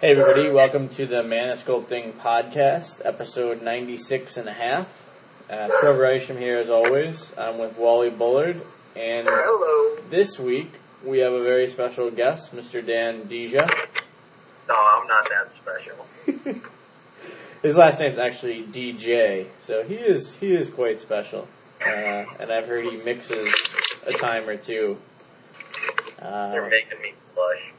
Hey everybody, welcome to the Mana Sculpting Podcast, episode 96 and a half. Uh, Trevor Isham here as always. I'm with Wally Bullard, and Hello. this week we have a very special guest, Mr. Dan Deja. No, I'm not that special. His last name's actually DJ, so he is he is quite special. Uh, and I've heard he mixes a time or two. Uh, You're making me blush.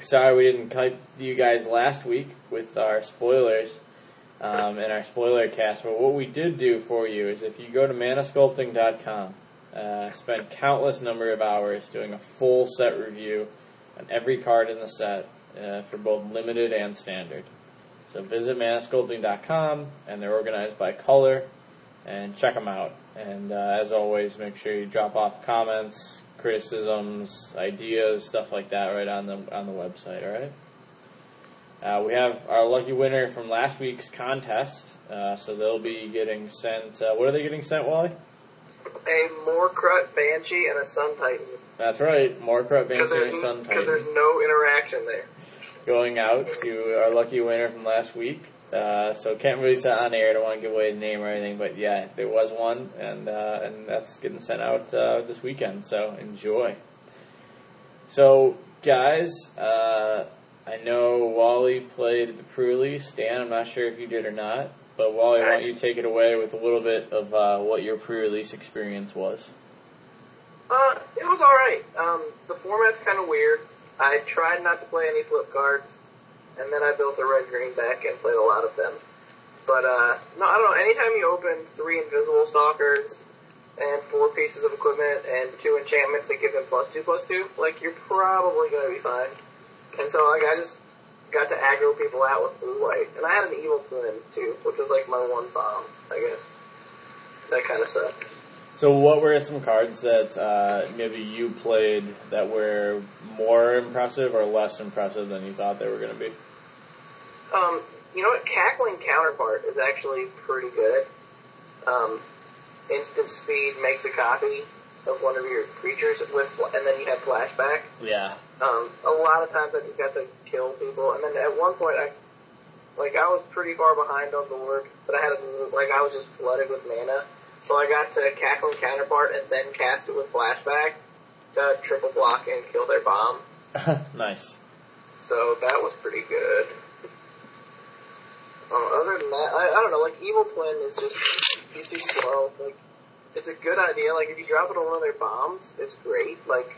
Sorry we didn't cut you guys last week with our spoilers um, and our spoiler cast, but what we did do for you is if you go to manasculpting.com, uh, spend countless number of hours doing a full set review on every card in the set uh, for both limited and standard. So visit manasculpting.com and they're organized by color and check them out. And uh, as always, make sure you drop off comments, criticisms, ideas, stuff like that right on the on the website. All right. Uh, we have our lucky winner from last week's contest, uh, so they'll be getting sent. Uh, what are they getting sent, Wally? A Morkrut Banshee and a Sun Titan. That's right, Because Banshee there's, Sun Titan. because there's no interaction there. going out to our lucky winner from last week. Uh, so can't really say on air. Don't want to give away his name or anything, but yeah, there was one, and uh, and that's getting sent out uh, this weekend. So enjoy. So guys, uh, I know Wally played the pre-release. Dan, I'm not sure if you did or not, but Wally, why don't you take it away with a little bit of uh, what your pre-release experience was? Uh, it was alright. Um, the format's kind of weird. I tried not to play any flip cards, and then I built a red green deck and played a lot of them. But, uh, no, I don't know. Anytime you open three invisible stalkers and four pieces of equipment and two enchantments that give them plus two plus two, like, you're probably gonna be fine. And so, like, I just got to aggro people out with blue white. And I had an evil twin, too, which was like my one bomb, I guess. That kind of sucked. So what were some cards that uh, maybe you played that were more impressive or less impressive than you thought they were going to be? Um, you know what? Cackling Counterpart is actually pretty good. Um, instant speed makes a copy of one of your creatures with, and then you have flashback. Yeah. Um, a lot of times I just got to kill people, and then at one point I, like I was pretty far behind on the board, but I had a, like I was just flooded with mana, so I got to Cackling Counterpart and then cast it with flashback to triple block and kill their bomb. nice. So that was pretty good. Um, other than that, I, I don't know, like Evil Twin is just, he's too slow. Like, it's a good idea, like if you drop it on one of their bombs, it's great, like,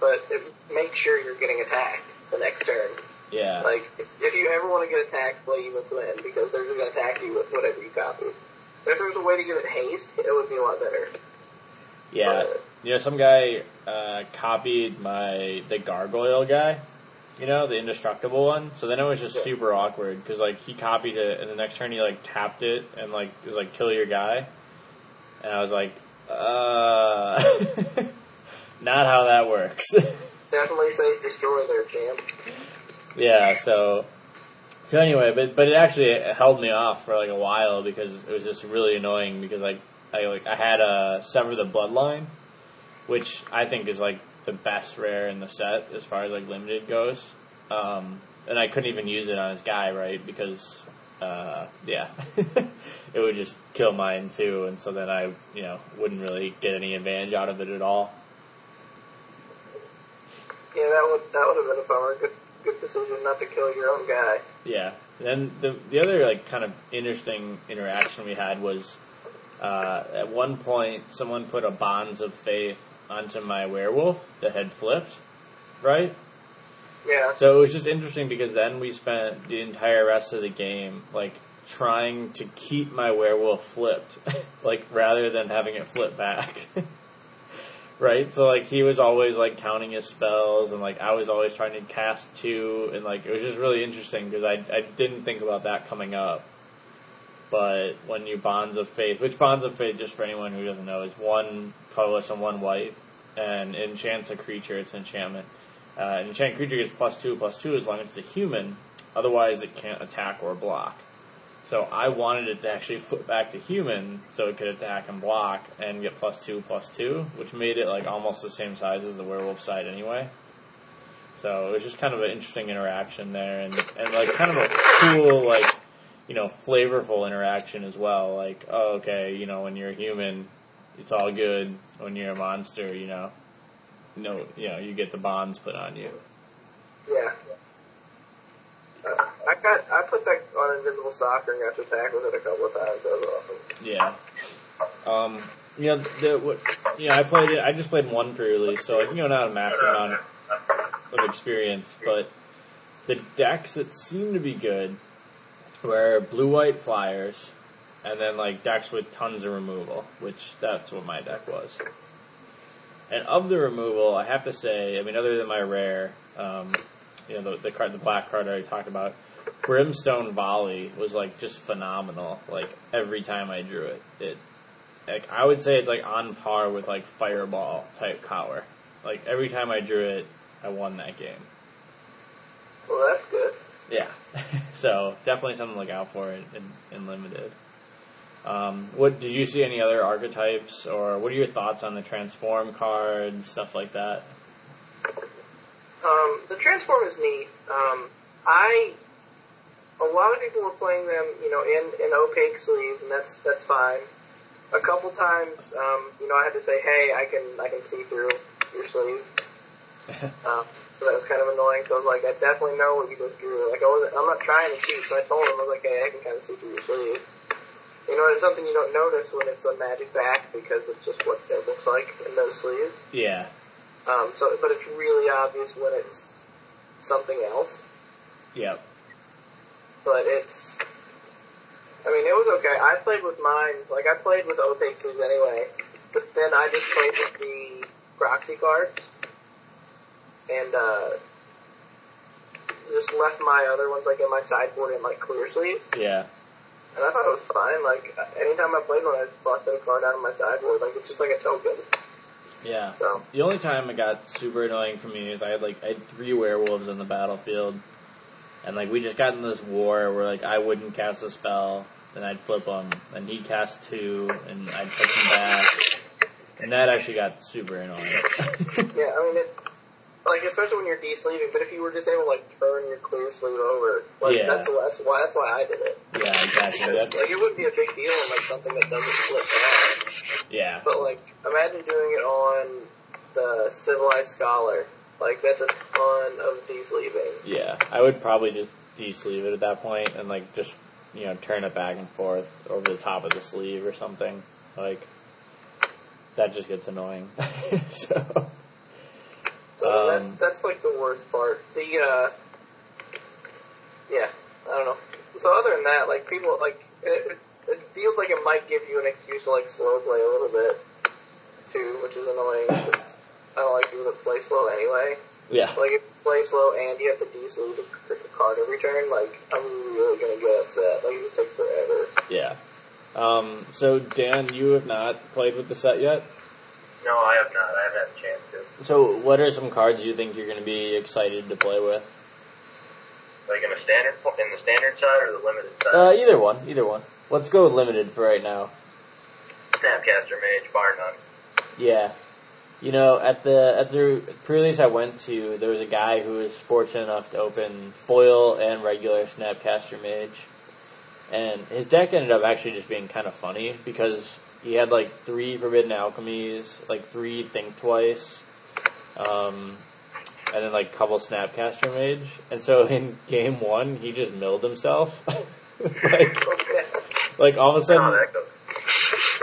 but it, make sure you're getting attacked the next turn. Yeah. Like, if, if you ever want to get attacked, play Evil Twin, because they're just gonna attack you with whatever you copy. If there was a way to give it haste, it would be a lot better. Yeah. But, You know, some guy uh, copied my the gargoyle guy. You know, the indestructible one. So then it was just Yeah. super awkward because like he copied it, and the next turn he like tapped it and like it was like kill your guy, and I was like, uh, not how that works. definitely says destroy their champ. Yeah, so so anyway, but but it actually held me off for like a while because it was just really annoying because like I like I had a sever the bloodline, which I think is like the best rare in the set as far as like limited goes. Um, and I couldn't even use it on his guy, right? Because uh, yeah, it would just kill mine too, and so then I you know wouldn't really get any advantage out of it at all. Yeah, that would that would have been a bummer. Good good decision not to kill your own guy. Yeah. Then the the other like kind of interesting interaction we had was uh, at one point someone put a bonds of faith onto my werewolf that had flipped, right? Yeah. So it was just interesting because then we spent the entire rest of the game like trying to keep my werewolf flipped, like rather than having it flip back. right? So like he was always like counting his spells and like I was always trying to cast two and like it was just really interesting because I I didn't think about that coming up. But when you bonds of faith, which bonds of faith, just for anyone who doesn't know, is one colorless and one white, and enchants a creature. It's an enchantment. Uh, an enchanted creature gets plus two, plus two as long as it's a human. Otherwise, it can't attack or block. So I wanted it to actually flip back to human so it could attack and block and get plus two, plus two, which made it like almost the same size as the werewolf side anyway. So it was just kind of an interesting interaction there, and and like kind of a cool like you know flavorful interaction as well. Like oh okay, you know when you're a human, it's all good. When you're a monster, you know, no, you know you get the bonds put on you. Yeah. I got I put that on invisible stalker and got to with it a couple of times. That was awesome. Yeah. Um, the, what, I played it, I just played one pre-release, so like, you know, not a massive amount of experience, but the decks that seem to be good were blue-white flyers, and then like decks with tons of removal, which that's what my deck was. And of the removal, I have to say, I mean, other than my rare, um, you know, the, the card, the black card I already talked about, Brimstone Volley was like just phenomenal. Like every time I drew it, it like I would say it's like on par with like Fireball type power. Like every time I drew it, I won that game. Well, that's good. Yeah, so definitely something to look out for in, in, in limited. Um, what did you see any other archetypes, or what are your thoughts on the transform cards, stuff like that? Um, the transform is neat. Um, I a lot of people were playing them, you know, in in opaque sleeves, and that's that's fine. A couple times, um, you know, I had to say, "Hey, I can I can see through your sleeve." um, so that was kind of annoying. So I was like, I definitely know what you just drew. Like I wasn't, I'm not trying to cheat. So I told him, I was like, Hey, I can kind of see through your sleeve. You know, it's something you don't notice when it's a magic back because it's just what it looks like in those sleeves. Yeah. Um, so, but it's really obvious when it's something else. Yep. But it's, I mean, it was okay. I played with mine, like I played with opaque anyway, but then I just played with the proxy cards and uh, just left my other ones like in my sideboard in like clear sleeves. Yeah. And I thought it was fine. Like anytime I played one, I just busted a card out of my sideboard. Like it's just like a token. Yeah. So The only time it got super annoying for me is I had like I had three werewolves in the battlefield, and like we just got in this war where like I wouldn't cast a spell, and I'd flip him, and he'd cast two, and I'd put him back, and that actually got super annoying. yeah, I mean it. Like especially when you're de-sleeving, but if you were just able to like turn your clear sleeve over, like Yeah. that's that's why that's why I did it. yeah, exactly. Because, That's, like it wouldn't be a big deal on like something that doesn't flip back. yeah. But like, imagine doing it on the civilized scholar. Like that's a ton of de-sleeving. Yeah, I would probably just de-sleeve it at that point and like just you know turn it back and forth over the top of the sleeve or something. Like that just gets annoying. so So Um, that's that's like the worst part. The uh, yeah, I don't know. So other than that, like people like it, it, it feels like it might give you an excuse to like slow play a little bit too, which is annoying. 'cause I don't like people that play slow anyway. yeah, Like if you play slow and you have to de-sleeve to pick a card every turn, like I'm really gonna get upset. Like it just takes forever. yeah. Um, so Dan, you have not played with the set yet. No, I have not. I haven't had a chance to. So what are some cards you think you're going to be excited to play with? Like in the standard, in the standard side or the limited side? Uh, either one, either one. Let's go with limited for right now. Snapcaster Mage, bar none. Yeah. You know, at the at the pre-release I went to, there was a guy who was fortunate enough to open foil and regular Snapcaster Mage, and his deck ended up actually just being kind of funny because he had like three Forbidden Alchemies, like three Think Twice, um, and then like a couple Snapcaster Mage, and so in game one he just milled himself, like like all of a sudden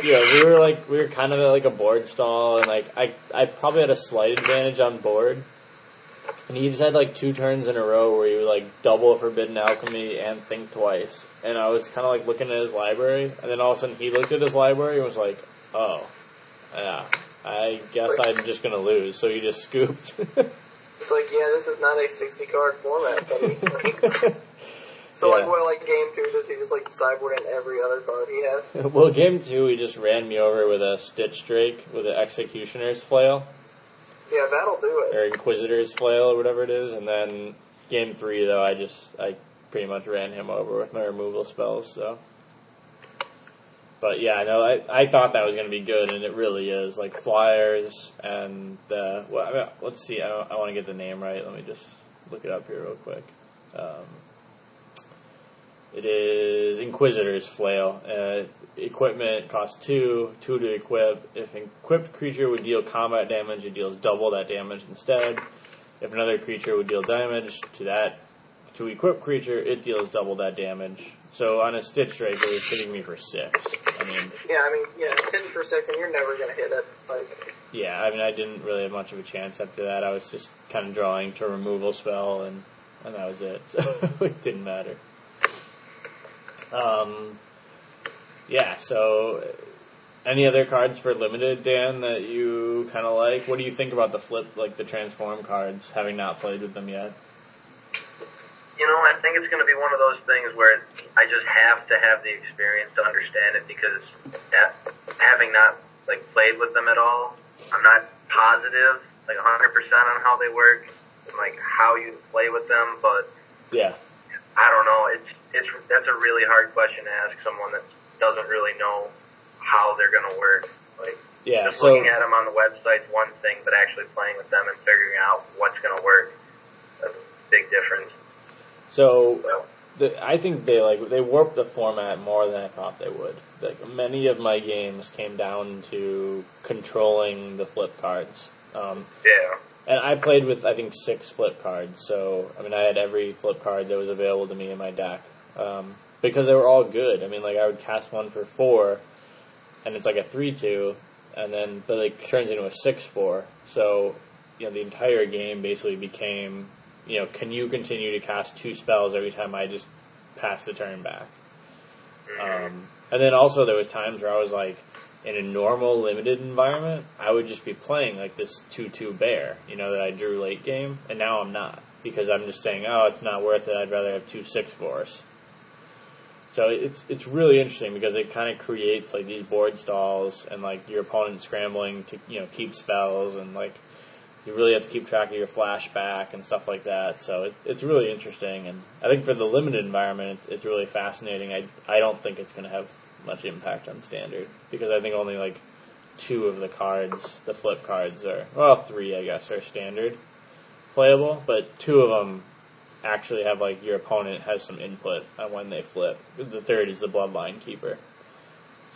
yeah, we were like we were kind of at like a board stall, and like I I probably had a slight advantage on board, and he just had like two turns in a row where he would like double Forbidden Alchemy and Think Twice, and I was kind of like looking at his library, and then all of a sudden he looked at his library and was like, oh, yeah, I guess I'm just gonna lose, so you just scooped. It's like, yeah, this is not a 60 card format. buddy. so like, Yeah. what, like game two, does he just like sideboard in every other card he has? well, game two he just ran me over with a Stitched Drake with an Executioner's Flail. Yeah, that'll do it. or Inquisitor's Flail or whatever it is, and then game three though I just I pretty much ran him over with my removal spells. So, but yeah, know I, I thought that was going to be good, and it really is. Like Flyers and the well, I mean, let's see. I, I want to get the name right. Let me just look it up here real quick. Um, it is Inquisitor's Flail. Uh, equipment costs two, two to equip. If an equipped creature would deal combat damage, it deals double that damage instead. If another creature would deal damage to that to equip creature, it deals double that damage. So on a Stitched Drake, it was hitting me for six. I mean, Yeah, I mean, yeah, ten for six, and you're never gonna hit it. Like, yeah, I mean, I didn't really have much of a chance after that. I was just kind of drawing to a removal spell, and and that was it. So it didn't matter. Um, yeah. So, any other cards for limited, Dan, that you kind of like? What do you think about the flip, like the transform cards? Having not played with them yet. You know, I think it's going to be one of those things where I just have to have the experience to understand it because that, having not like played with them at all, I'm not positive like 100% on how they work and like how you play with them. But Yeah. I don't know. It's it's that's a really hard question to ask someone that doesn't really know how they're going to work. Like Yeah. just So looking at them on the website's one thing, but actually playing with them and figuring out what's going to work, that's a big difference. So the, I think they like they warped the format more than I thought they would. Like many of my games came down to controlling the flip cards. Um, Yeah. and I played with I think six flip cards. So I mean I had every flip card that was available to me in my deck um, because they were all good. I mean like I would cast one for four, and it's like a three two, and then but it turns into a six four. So you know the entire game basically became you know can you continue to cast two spells every time I just pass the turn back. Um, and then also there was times where I was like, in a normal limited environment, I would just be playing like this two-two bear, you know, that I drew late game, and now I'm not because I'm just saying, oh, it's not worth it. I'd rather have two six fours. So it's it's really interesting because it kind of creates like these board stalls and like your opponent scrambling to you know keep spells and like you really have to keep track of your flashback and stuff like that. So it, it's really interesting, and I think for the limited environment, it's, it's really fascinating. I I don't think it's going to have much impact on standard because I think only like two of the cards, the flip cards, are well three I guess are standard playable, but two of them actually have like your opponent has some input on when they flip. The third is the bloodline keeper.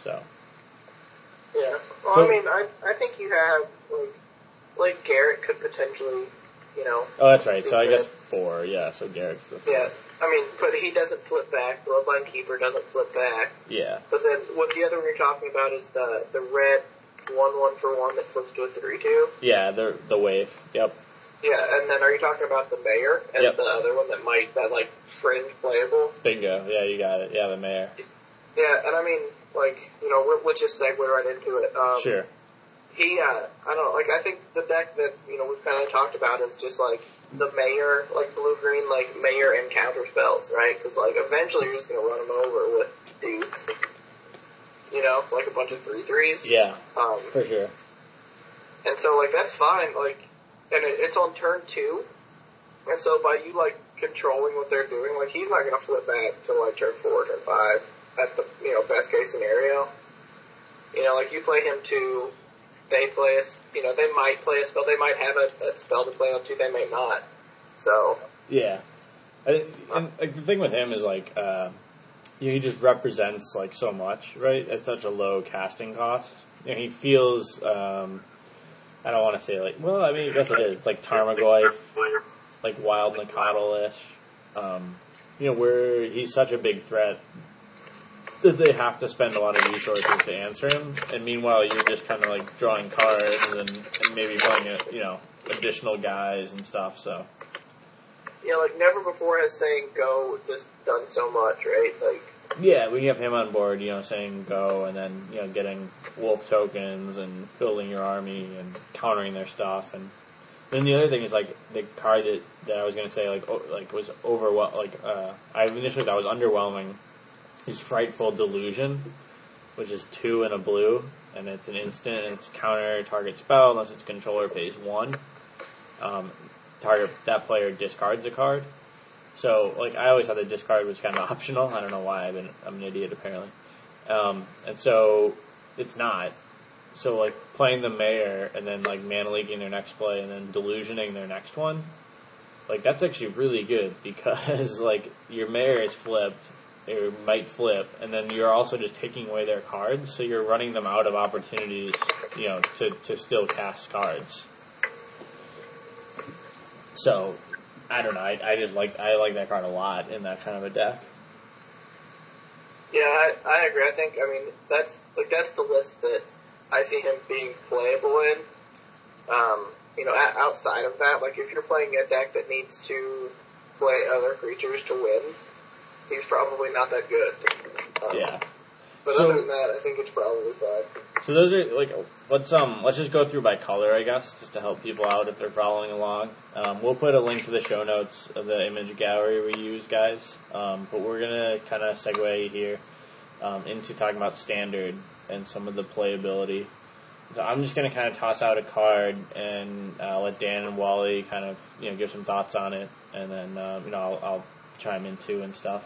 So yeah. Well, So- I mean, I I think you have like like Garruk could potentially, you know, oh that's right. So I guess four. Yeah. So Garruk's the yeah. I mean, but he doesn't flip back. The Bloodline Keeper doesn't flip back. yeah. But then what the other one you're talking about is the the red one one for one that flips to a three two. Yeah, the the waif. Yep. Yeah, and then are you talking about the mayor as Yep. the other one that might that like fringe playable? Bingo. Yeah, you got it. Yeah, the mayor. Yeah, and I mean like you know we'll, let's just segue right into it. Um, Sure. He, uh, I don't know, like I think the deck that you know we've kind of talked about is just like the mayor, like blue green, like mayor and counter spells, right? Because like eventually you're just gonna run them over with dudes. You know, like a bunch of three threes. Yeah, Um, for sure. And so like that's fine, like, and it, it's on turn two, and so by you like controlling what they're doing, like he's not gonna flip back to like turn four, turn five, at the you know best case scenario. You know, like you play him two, they play a, you know they might play a spell, they might have a, a spell to play on two, they may not. So Yeah. And like, the thing with him is like, uh, you know, he just represents like so much, right? At such a low casting cost. You know, he feels. Um, I don't want to say like. Well, I mean, I guess it is. It's like Tarmogoyf, like Wild Nakatl ish. Um, you know, where he's such a big threat that they have to spend a lot of resources to answer him, and meanwhile you're just kind of like drawing cards and, and maybe playing it, you know, additional guys and stuff. So yeah, like never before has saying go just done so much, right? Like Yeah, we have him on board, you know, saying go and then, you know, getting wolf tokens and building your army and countering their stuff and then the other thing is like the card that, that I was gonna say like o- like was overwhel like uh I initially thought was underwhelming is frightful delusion, which is two and a blue and it's an instant and it's counter target spell unless its controller pays one. Um, target that player discards a card. So, like, I always thought the discard was kind of optional. I don't know why. I've been, I'm an idiot apparently. Um, and so it's not. So like playing the mayor and then like mana leaking their next play and then delusioning their next one, like that's actually really good because like your mayor is flipped or might flip, and then you're also just taking away their cards, so you're running them out of opportunities, you know, to to still cast cards. So, I don't know. I, I just like I like that card a lot in that kind of a deck. Yeah, I, I agree. I think I mean that's like that's the list that I see him being playable in. Um, you know, outside of that, like if you're playing a deck that needs to play other creatures to win, he's probably not that good. Um, Yeah. But So- other than that, I think it's probably fine. So those are like let's um let's just go through by color, I guess, just to help people out if they're following along. Um, we'll put a link to the show notes of the image gallery we use, guys. Um, but we're gonna kind of segue here um, into talking about standard and some of the playability. So I'm just gonna kind of toss out a card and uh, let Dan and Wally kind of you know give some thoughts on it, and then um, you know I'll, I'll chime in too and stuff.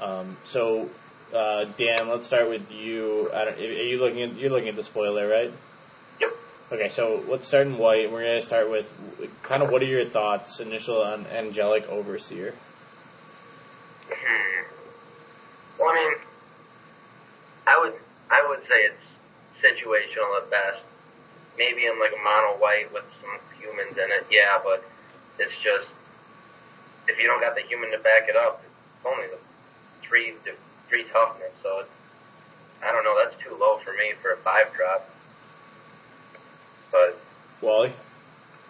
Um, so uh, Dan, let's start with you. I don't, are you looking at you're looking at the spoiler, right? Yep. Okay, so let's start in white. We're gonna start with kind of what are your thoughts initial on Angelic Overseer? Hmm. Well, I mean, I would I would say it's situational at best. Maybe in like a mono white with some humans in it, yeah, but it's just if you don't got the human to back it up, it's only the three three toughness. So it's, I don't know. That's too low for me for a five drop. But Wally?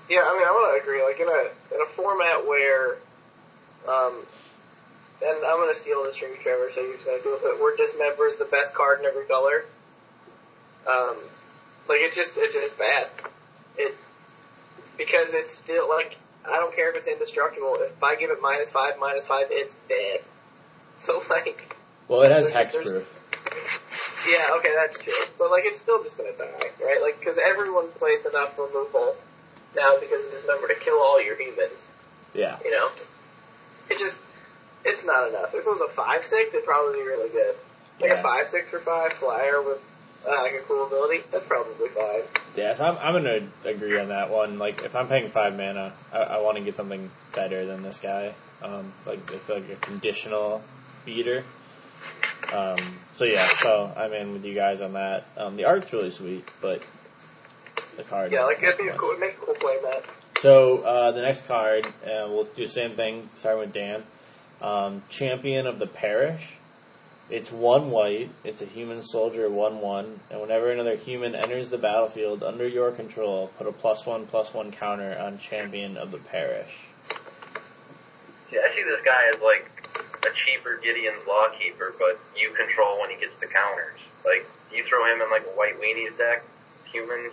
Yeah, I mean, I want to agree. Like in a in a format where, um, and I'm gonna steal this from you, Trevor. So you're gonna do it. Where dismember is the best card in every color. Um, like it's just it's just bad. It because it's still like I don't care if it's indestructible. If I give it minus five, minus five, it's dead. So like, Well, it has hexproof. yeah, okay, that's true. But like, it's still just gonna die, right? Like, because everyone plays enough removal now because of dismember to kill all your humans. Yeah. You know, it just it's not enough. If it was a five six, it'd probably be really good. Like Yeah. a five six for five flyer with uh, like a cool ability, that's probably fine. Yeah, so I'm, I'm gonna agree on that one. Like, if I'm paying five mana, I, I want to get something better than this guy. Um, like it's like a conditional beater. Um, so yeah, so I'm in with you guys on that. Um, the art's really sweet, but the card. Yeah, like it'd be cool, it'd make a cool play mat. So uh, the next card, uh, we'll do the same thing. Starting with Dan, um, champion of the parish. It's one white. It's a human soldier, one one, and whenever another human enters the battlefield under your control, put a plus one plus one counter on champion of the parish. See, I see this guy as like a cheaper Gideon's Lawkeeper, but you control when he gets the counters. Like, you throw him in like a White Weenies deck, humans,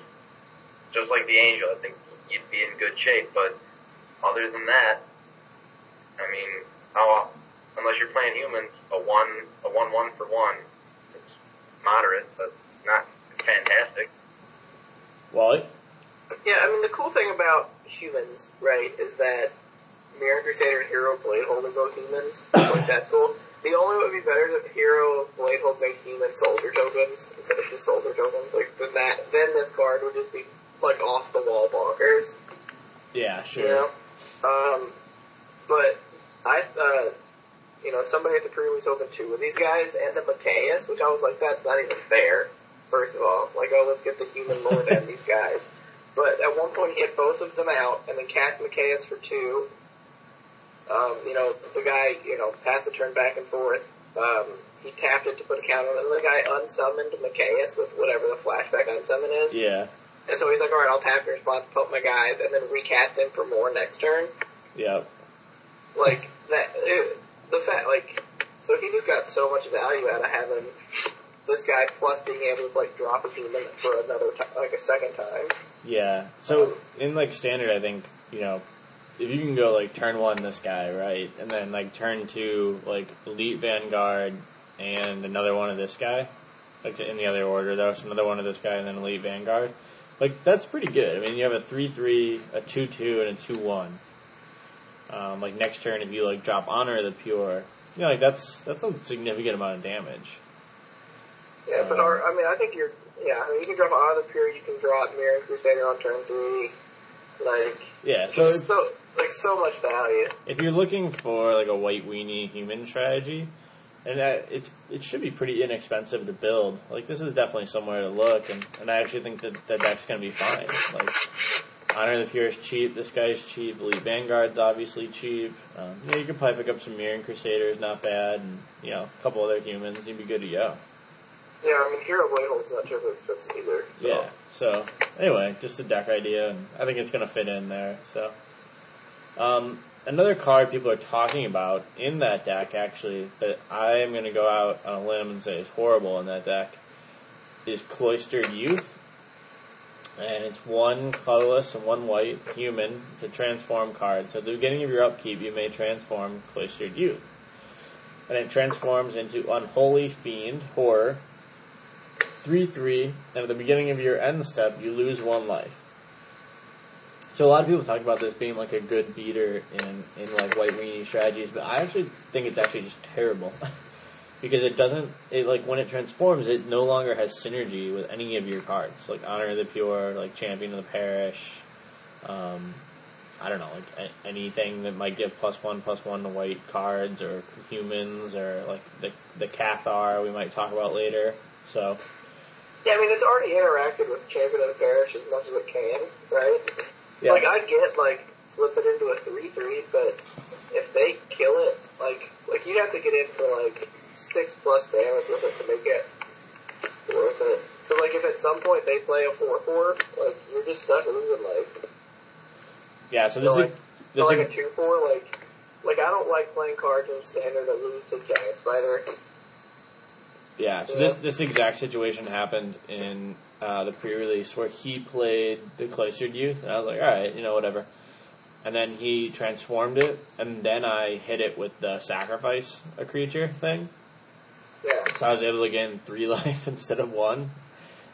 just like the Angel, I think you'd be in good shape. But other than that, I mean, how, unless you're playing humans, a one, a one one for one, it's moderate, but not fantastic. Wally? Yeah, I mean the cool thing about humans, right, is that Mirran Crusader and Hero Bladehold are both humans. like that's cool. The only way would be better if Hero Bladehold made human soldier tokens instead of just soldier tokens. Like then that then this card would just be like off the wall bonkers. Yeah, sure. You know? Um but I uh you know, somebody at the pre was open two of these guys and the Matthias, which I was like, that's not even fair. First of all, like, oh, let's get the human lord and these guys. But at one point, he had both of them out, and then cast Matthias for two. Um, you know, the guy, you know, passed the turn back and forth. Um, he tapped it to put a counter, and the guy unsummoned Matthias with whatever the flashback unsummon is. Yeah. And so he's like, alright, I'll tap your response, put my guys, and then recast him for more next turn. Yeah. Like, that, it, the fact, like, so he just got so much value out of having this guy plus being able to, like, drop a human for another, ti like, a second time. Yeah. So in like standard, I think you know if you can go like turn one this guy right, and then like turn two like elite vanguard and another one of this guy, like in the other order though, so another one of this guy and then elite vanguard. Like that's pretty good. I mean, you have a three three, a two two, and a two one. Um, like next turn, if you like drop honor of the pure, you know, like that's that's a significant amount of damage. Yeah, but Um, our, I mean, I think you're. Yeah, I mean, you can drop Honor of the Pure. You can drop Mirran Crusader on turn three. Like, Yeah, so so like so much value. if you're looking for like a white weenie human strategy, and that, it's it should be pretty inexpensive to build. Like this is definitely somewhere to look, and, and I actually think that the deck's gonna be fine. Like Honor of the Pure is cheap. This guy's cheap. Elite Vanguard's obviously cheap. Um, yeah, you can probably pick up some Mirroring Crusaders, not bad, and you know a couple other humans. You'd be good to go. Yeah, I mean, Hero Hold's not terribly expensive either. So. Yeah. So anyway, just a deck idea, and I think it's gonna fit in there. So, um, another card people are talking about in that deck actually that I am gonna go out on a limb and say is horrible in that deck is Cloistered Youth, and it's one colorless and one white human. It's a transform card. So at the beginning of your upkeep, you may transform Cloistered Youth. And it transforms into Unholy Fiend, Horror, 3-3, and at the beginning of your end step, you lose one life. So a lot of people talk about this being like a good beater in, in like white weenie strategies, but I actually think it's actually just terrible. because it doesn't, it like when it transforms, it no longer has synergy with any of your cards. Like Honor of the Pure, like Champion of the Parish, um, I don't know, like a- anything that might give plus one, plus one to white cards or humans or like the, the Cathar we might talk about later. So, Yeah, I mean, it's already interacted with Champion of the Parish as much as it can, right? Yeah. Like, I get, like, flip it into a 3-3, but if they kill it, like, like you'd have to get in for, like, 6 plus damage with it to make it worth it. Cause, like, if at some point they play a 4-4, like, you're just stuck losing, like, Yeah, so this So, is like- this so, is like a 2-4, like, like, I don't like playing cards in standard that lose to Giant Spider. yeah. So Yeah. This, this exact situation happened in uh, the pre-release where he played the Cloistered Youth, and I was like, all right, you know, whatever. And then he transformed it, and then I hit it with the sacrifice a creature thing, Yeah. so I was able to gain three life instead of one.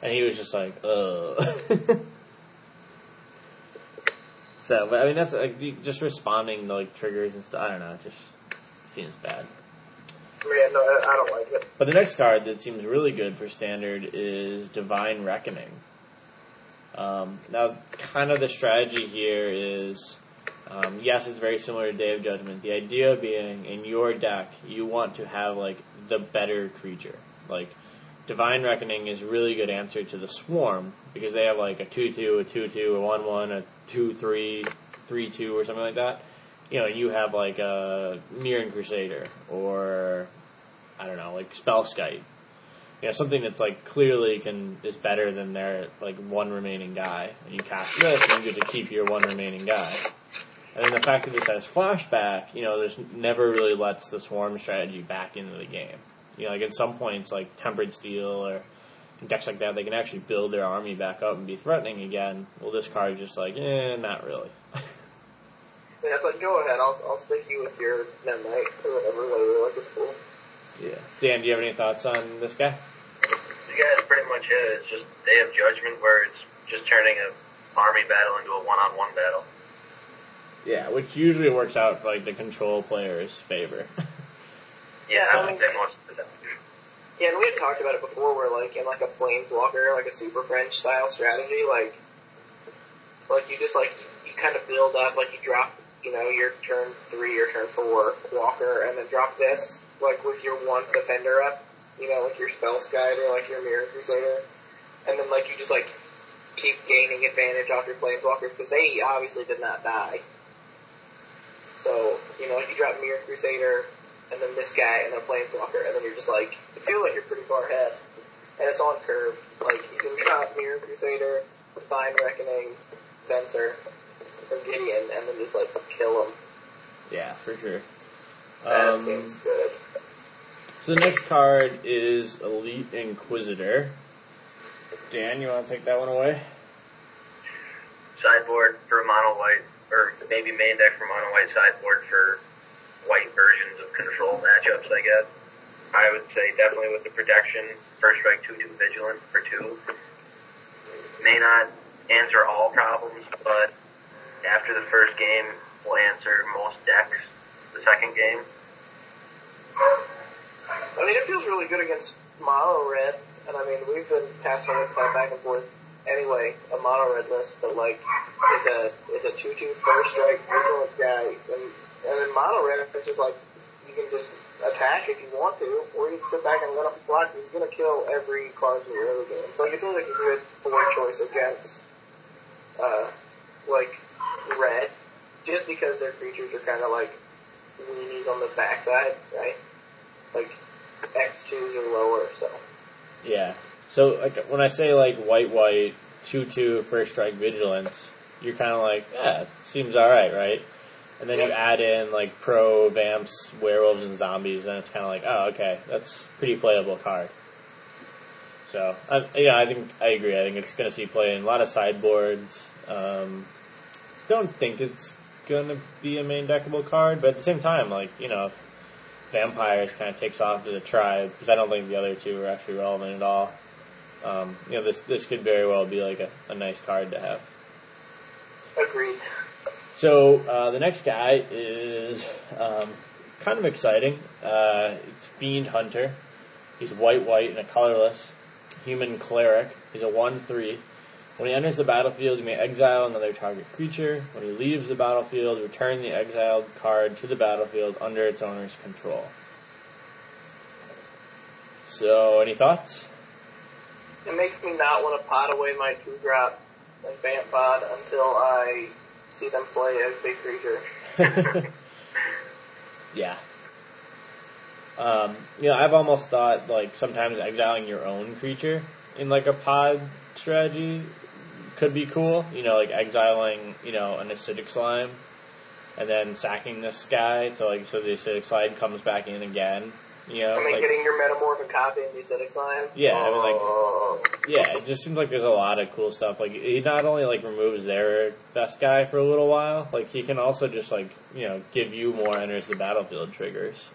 And he was just like, ugh. so, but I mean, that's like just responding to like triggers and stuff. I don't know, it just seems bad. Yeah, no, I, don't like it. But the next card that seems really good for standard is Divine Reckoning. Um, now, kind of the strategy here is, um, yes, it's very similar to Day of Judgment. The idea being, in your deck, you want to have like the better creature. Like, Divine Reckoning is a really good answer to the Swarm because they have like a two-two, a two-two, a one-one, a two-three, three-two, or something like that. You know, you have like a Mirran Crusader or I don't know, like Spellskite. You know, something that's like clearly can is better than their like one remaining guy. And you cast this and you get to keep your one remaining guy. And then the fact that this has flashback, you know, there's never really lets the swarm strategy back into the game. You know, like at some points like Tempered Steel or decks like that, they can actually build their army back up and be threatening again. Well this card is just like, eh, not really. Yeah, it's like, go ahead, I'll, I'll stick you with your Net Knight or whatever, whatever, like, it's cool. yeah. Dan, do you have any thoughts on this guy? Yeah, that's pretty much it. It's just Day of Judgment where it's just turning a army battle into a one-on-one battle. Yeah, which usually works out for like the control player's favor. Yeah, So- I would say most of the time. Yeah, and we had talked about it before where, like, in, like, a Planeswalker, like a Superfriends style strategy, like, like, you just, like, you kind of build up, like, you drop, you know, your turn three your turn four Walker, and then drop this, like, with your one Defender up, you know, like your Spellskite or, like, your Mirran Crusader, and then, like, you just, like, keep gaining advantage off your Planeswalkers, because they obviously did not die. So, you know, if you drop Mirran Crusader, and then this guy, and then Planeswalker, and then you're just like, you feel like you're pretty far ahead. And it's on curve. Like, you can drop Mirran Crusader, Divine Reckoning, Venser, or Gideon, and then just like kill him. yeah, for sure. That Um, seems good. so the next card is Elite Inquisitor. Dan, you want to take that one away? Sideboard for mono white, or maybe main deck for mono white, sideboard for white versions of control matchups, I guess. I would say definitely with the protection, first strike 2-2 vigilant for 2. May not answer all problems, but after the first game we'll answer most decks the second game. I mean, it feels really good against mono red. and I mean we've been passing this of back and forth anyway, a mono red list, but like it's a it's a two two first strike vigilance guy, and and in mono red it's just like you can just attack if you want to, or you can sit back and let him block. He's gonna kill every card in your early game. So like it seems like a good board choice against uh like red, just because their creatures are kind of like weenies on the backside, right? Like X twos or lower, so. Yeah. So like when I say like white white two two first strike vigilance, you're kind of like yeah, seems all right, right? And then you add in like pro vamps, werewolves, and zombies, and it's kind of like oh okay, that's pretty playable card. So I, yeah, I think I agree. I think it's going to see play in a lot of sideboards. Um, don't think it's going to be a main deckable card, but at the same time, like you know, if vampires kind of takes off as a tribe because I don't think the other two are actually relevant at all. Um, you know, this this could very well be like a, a nice card to have. Agreed. So uh, the next guy is um, kind of exciting. Uh, it's Fiend Hunter. He's white, white, and a colorless human cleric. He's a one-three. When he enters the battlefield, you may exile another target creature. When he leaves the battlefield, return the exiled card to the battlefield under its owner's control. So, any thoughts? It makes me not want to pot away my two drop and vamp pod until I see them play a big creature. yeah. Um, you know, I've almost thought like sometimes exiling your own creature in like a pod strategy could be cool. You know, like exiling, you know, an acidic slime and then sacking this guy to like so the acidic slime comes back in again. You know, I mean, like getting your metamorphic copy in the acidic slime. Yeah, I mean, like- Oh. yeah, it just seems like there's a lot of cool stuff. Like he not only like removes their best guy for a little while, like he can also just like you know give you more enters the battlefield triggers.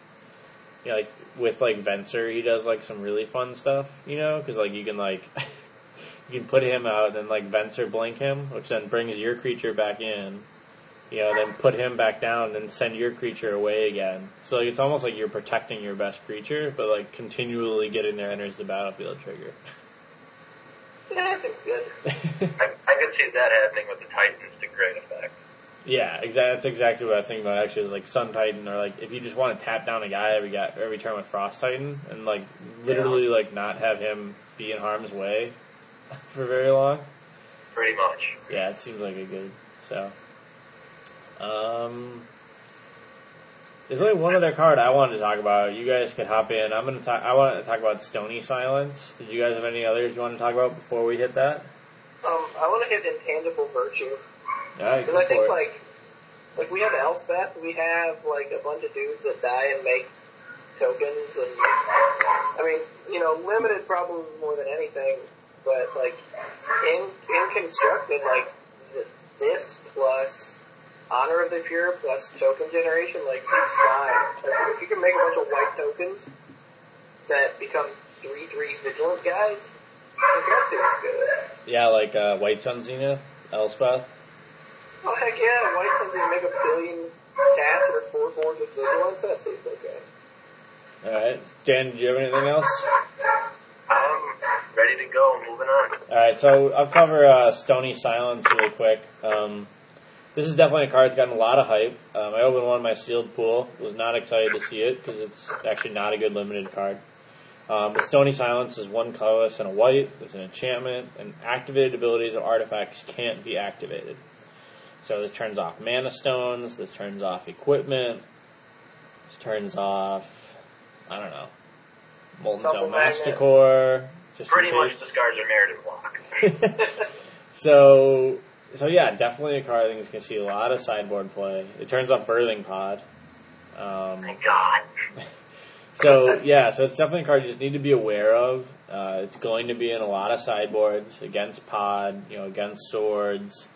You know, like with like Venser, he does like some really fun stuff. You know, because like you can like you can put him out and then like Venser blink him, which then brings your creature back in. You know, then put him back down, and then send your creature away again. So like, it's almost like you're protecting your best creature, but like continually getting their enters the battlefield trigger. Yeah, that seems good. I, I could see that happening with the Titans to great effect. Yeah, exactly. That's exactly what I was thinking about. Actually, like Sun Titan, or like if you just want to tap down a guy every guy every turn with Frost Titan, and like literally like not have him be in harm's way for very long. Pretty much. Yeah, it seems like a good. So, um, there's only one other card I wanted to talk about. You guys could hop in. I'm gonna talk. I want to talk about Stony Silence. Did you guys have any others you want to talk about before we hit that? Um, I want to hit intangible virtue. All right, Because go I think it. like, like we have Elspeth, we have like a bunch of dudes that die and make tokens, and I mean, you know, limited problems more than anything, but like in in constructed, like this plus honor of the pure plus token generation, like seems fine. Like, if you can make a bunch of white tokens that become three three vigilant guys, like that seems good. Yeah, like uh, White Sun Zenith, Elspeth. Oh heck yeah, white something to make a billion cats or four fours with vigilance, that seems okay. All right, Dan. do you have anything else? I'm ready to go. Moving on. All right, so I'll cover uh, Stony Silence really quick. Um, this is definitely a card that's gotten a lot of hype. Um, I opened one in my sealed pool. Was not excited to see it because it's actually not a good limited card. Um, but Stony Silence is one colorless and a white. It's an enchantment, and activated abilities of artifacts can't be activated. So this turns off mana stones. This turns off equipment. This turns off, I don't know, Molten Double Stone magnet. Masticore. Just Pretty much case. discards are merited block. so, so yeah, definitely a card I think is going to see a lot of sideboard play. It turns off Birthing Pod. Um, Thank God. so yeah, so it's definitely a card you just need to be aware of. Uh, it's going to be in a lot of sideboards against Pod, you know, against swords.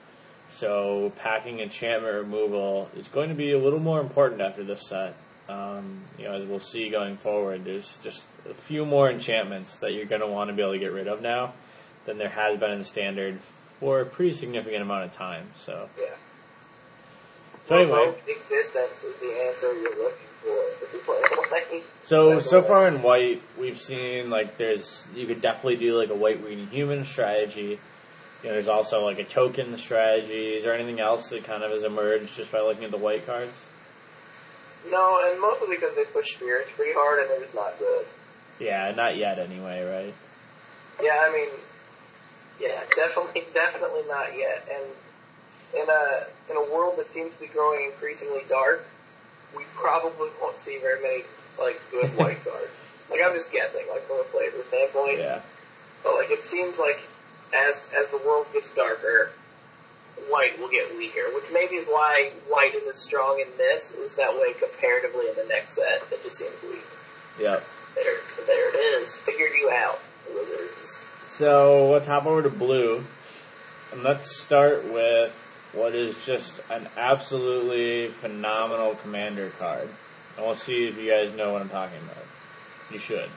So packing enchantment removal is going to be a little more important after this set. Um, you know, as we'll see going forward, there's just a few more enchantments that you're going to want to be able to get rid of now than there has been in standard for a pretty significant amount of time. So Yeah. So anyway, existence is the answer you're looking for if you play white. so so far in white, we've seen like there's you could definitely do like a white weenie human strategy. You know, there's also like a token strategy. Is there anything else that kind of has emerged just by looking at the white cards? No, and mostly because they push spirits pretty hard and they're just not good. Yeah, not yet anyway, right? Yeah, I mean, yeah, definitely, definitely not yet. And in a in a world that seems to be growing increasingly dark, we probably won't see very many like good white cards. Like I'm just guessing, like from a flavor standpoint. Yeah. But like it seems like as as the world gets darker, white will get weaker, which maybe is why white is as strong in this is that way comparatively in the next set. It just seems weak. Yep. There, there it is. Figured you out, Wizards. So let's hop over to blue, and let's start with what is just an absolutely phenomenal commander card. And we'll see if you guys know what I'm talking about. You should.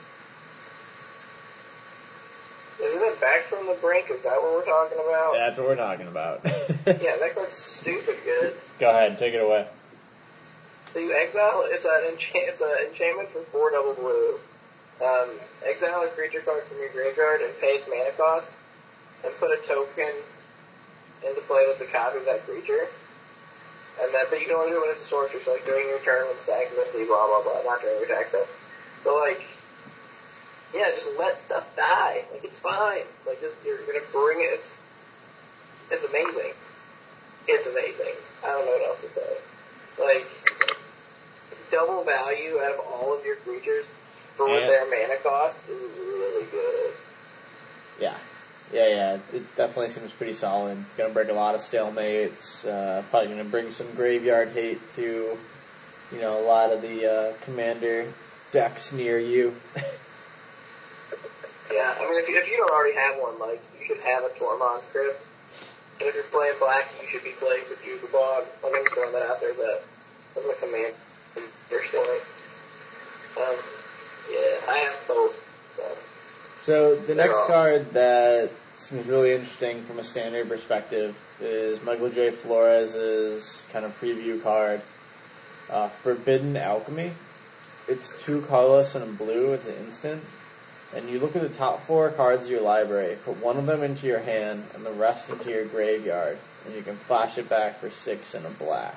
It back from the brink? Is that what we're talking about? That's what we're talking about. Yeah, that card's stupid good. Go ahead, take it away. So you exile, it's an enchant, it's an enchantment for four double blue. Um, exile a creature card from your graveyard and pay its mana cost, and put a token into play that's a copy of that creature. And that, but you can only do it when it's a sorcerer, so like during your turn when with the blah blah blah, not during your attack step. So like, yeah, just let stuff die. Like it's fine. Like just, you're gonna bring it. It's, it's amazing. It's amazing. I don't know what else to say. Like, double value out of all of your creatures for Yeah. their mana cost is really good. Yeah. Yeah, yeah. It definitely seems pretty solid. It's gonna break a lot of stalemates. Uh, probably gonna bring some graveyard hate to, you know, a lot of the uh, commander decks near you. Yeah, I mean, if you, if you don't already have one, like, you should have a Tormod's Crypt. And if you're playing black, you should be playing the Jugabog. Like, I'm throwing that out there, but as a command personally. Um, yeah, I have both. So. So the next card that seems really interesting from a standard perspective is Michael J. Flores' kind of preview card, uh, Forbidden Alchemy. It's two colorless and a blue. It's an instant. And you look at the top four cards of your library, put one of them into your hand and the rest into your graveyard, and you can flash it back for six and a black.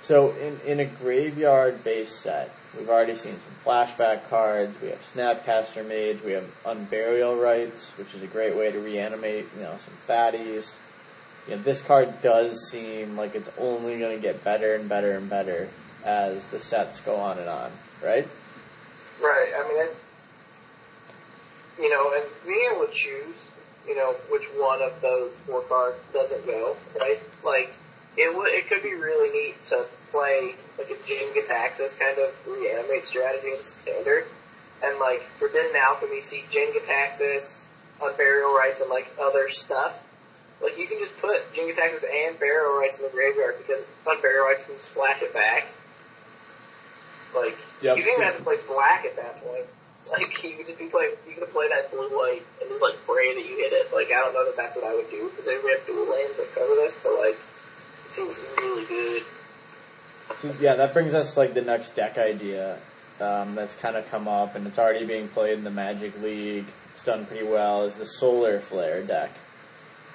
So in, in a graveyard based set, we've already seen some flashback cards, we have Snapcaster Mage, we have Unburial Rites, which is a great way to reanimate, you know, some fatties. You know, this card does seem like it's only going to get better and better and better as the sets go on and on, right? Right. I mean, it, you know, and being able to choose, you know, which one of those four cards doesn't go, right? Like, it would, it could be really neat to play like a Jin-Gitaxias kind of reanimate strategy in standard, and like Forbidden Alchemy, see Jin-Gitaxias, Unburial uh, Rites, and like other stuff. Like you can just put Jin-Gitaxias and Burial Rites in the graveyard because uh, Unburial Rites can splash it back. Like Yep, you didn't so- have to play black at that point. Like you could just be playing, you could play that blue light and just like pray that you hit it. Like I don't know that that's what I would do because we have dual lands that cover this, but like it seems really good. So yeah, that brings us like the next deck idea um, that's kind of come up, and it's already being played in the Magic League. It's done pretty well. Is the Solar Flare deck,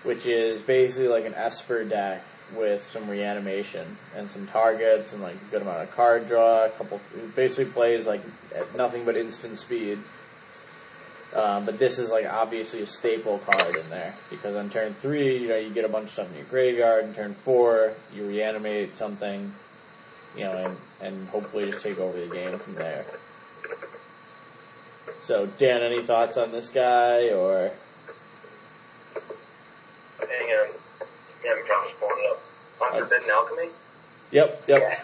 which is basically like an Esper deck with some reanimation and some targets and like a good amount of card draw. A couple, basically plays like at nothing but instant speed. Um, but this is like obviously a staple card in there because on turn three, you know, you get a bunch of stuff in your graveyard. And turn four, you reanimate something, you know, and, and hopefully just take over the game from there. So, Dan, any thoughts on this guy or? Hang on. Yeah, I'm trying to pull it up. On Forbidden Alchemy? Yep, yep. Yeah.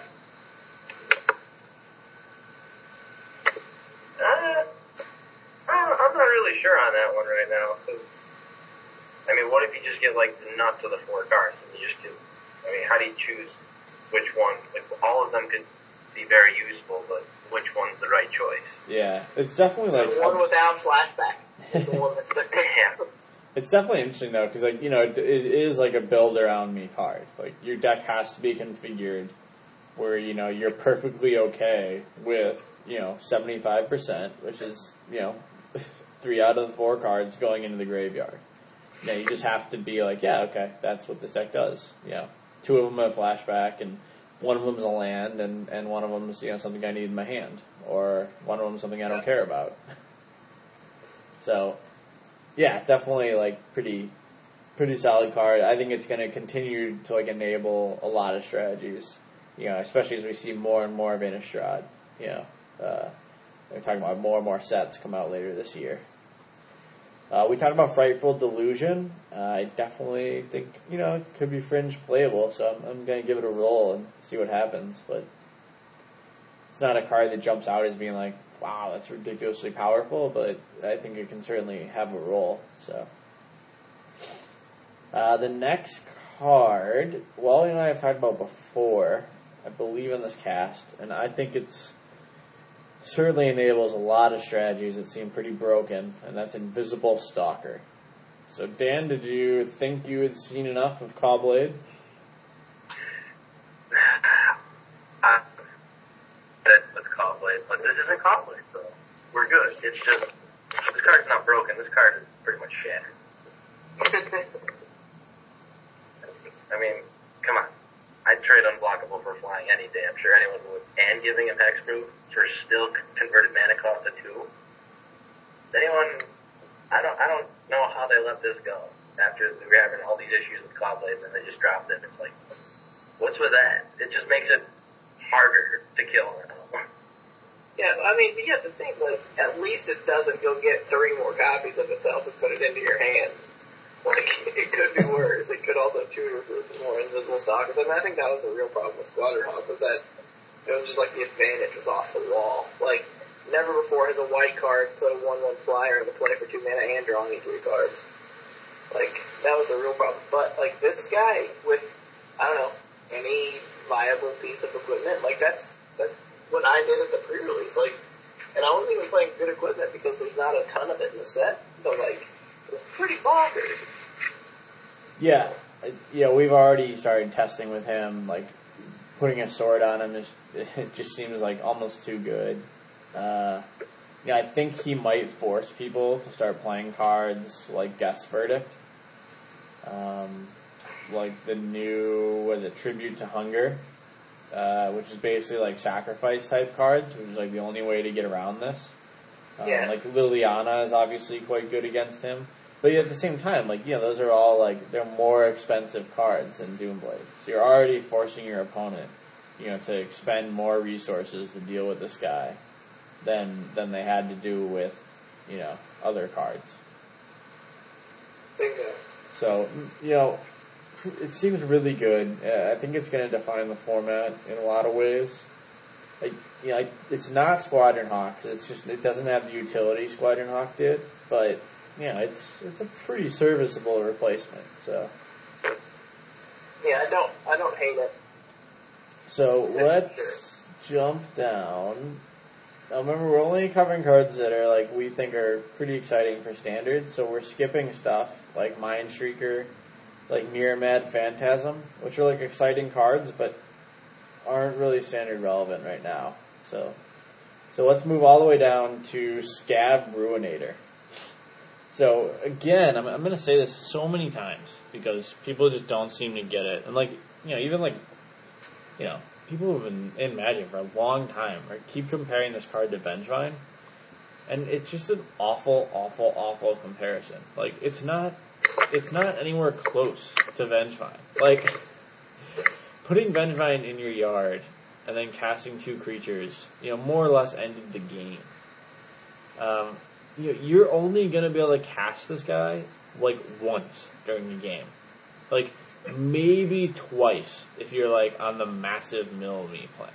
Uh, I'm I'm not really sure on that one right now. 'cause, I mean, what if you just get like the nuts of the four cards? And you just get, I mean, how do you choose which one? Like, all of them could be very useful, but which one's the right choice? Yeah, it's definitely like The one without flashback. is The one that's the Yeah. It's definitely interesting though, because like you know, it, it is like a build around me card. Like your deck has to be configured where you know you're perfectly okay with you know seventy five percent, which is you know three out of the four cards going into the graveyard. Know, you just have to be like, yeah, okay, that's what this deck does. Know, two of them have flashback, and one of them's a land, and and one of them's you know something I need in my hand, or one of them's something I don't care about. So, yeah, definitely like pretty, pretty solid card. I think it's going to continue to like enable a lot of strategies. You know, especially as we see more and more of Innistrad. You know, uh, we're talking about more and more sets come out later this year. Uh, we talked about Frightful Delusion. Uh, I definitely think, you know, it could be fringe playable, so I'm, I'm going to give it a roll and see what happens, but it's not a card that jumps out as being like, wow, that's ridiculously powerful, but I think it can certainly have a role, so. Uh, the next card, Wally and I have talked about before, I believe in this cast, and I think it's certainly enables a lot of strategies that seem pretty broken, and that's Invisible Stalker. So, Dan, did you think you had seen enough of Caw-Blade? I said with but this isn't Caw-Blade, so we're good. It's just this card's not broken. This card is pretty much shattered. I mean, come on. I'd trade unblockable for flying any day. I'm sure anyone would. And giving him hexproof for still converted mana cost to two. Anyone? I don't. I don't know how they let this go after we were having all these issues with Caw-Blades and they just dropped it. It's like, what's with that? It just makes it harder to kill now. Yeah, I mean, you have to think, at least it doesn't go get three more copies of itself and put it into your hand. Like, it could be worse. It could also tutor more invisible stalkers. And I think that was the real problem with Squadron Hawk was that it was just like the advantage was off the wall. Like, never before has a white card put a 1-1 flyer into play for two mana and draw me three cards. Like, that was the real problem. But, like, this guy with, I don't know, any viable piece of equipment, like, that's, that's what I did at the pre-release. Like, and I wasn't even playing good equipment because there's not a ton of it in the set. But, like, it's pretty bonkers. Yeah, know, we've already started testing with him, like putting a sword on him. Is, it just seems like almost too good. Uh, yeah, I think he might force people to start playing cards like Geth's Verdict, um, like the new was it Tribute to Hunger, uh, which is basically like sacrifice type cards, which is like the only way to get around this. Um, Yeah. Like Liliana is obviously quite good against him. But at the same time, like, you know, those are all like, they're more expensive cards than Doomblade. So you're already forcing your opponent, you know, to expend more resources to deal with this guy than, than they had to do with, you know, other cards. Bingo. So, you know, it seems really good. Uh, I think it's going to define the format in a lot of ways. Like, you know, like, it's not Squadron Hawk. It's just it doesn't have the utility Squadron Hawk did, but you know, it's it's a pretty serviceable replacement. So, Yeah, I don't, I don't hate it. so let's jump down. Now remember, we're only covering cards that are like we think are pretty exciting for standard. So we're skipping stuff like Mind Shrieker, like Mirror Mad Phantasm, which are like exciting cards, but aren't really standard relevant right now. So, so let's move all the way down to Skaab Ruinator. So again, I'm, I'm going to say this so many times because people just don't seem to get it, and like you know, even like you know, people who've been in Magic for a long time are keep comparing this card to Vengevine, and it's just an awful, awful, awful comparison. Like it's not, it's not anywhere close to Vengevine. Like putting Vengevine in your yard and then casting two creatures, you know, more or less ended the game. Um, you know, you're only gonna be able to cast this guy like once during the game, like maybe twice if you're like on the massive mill me plan.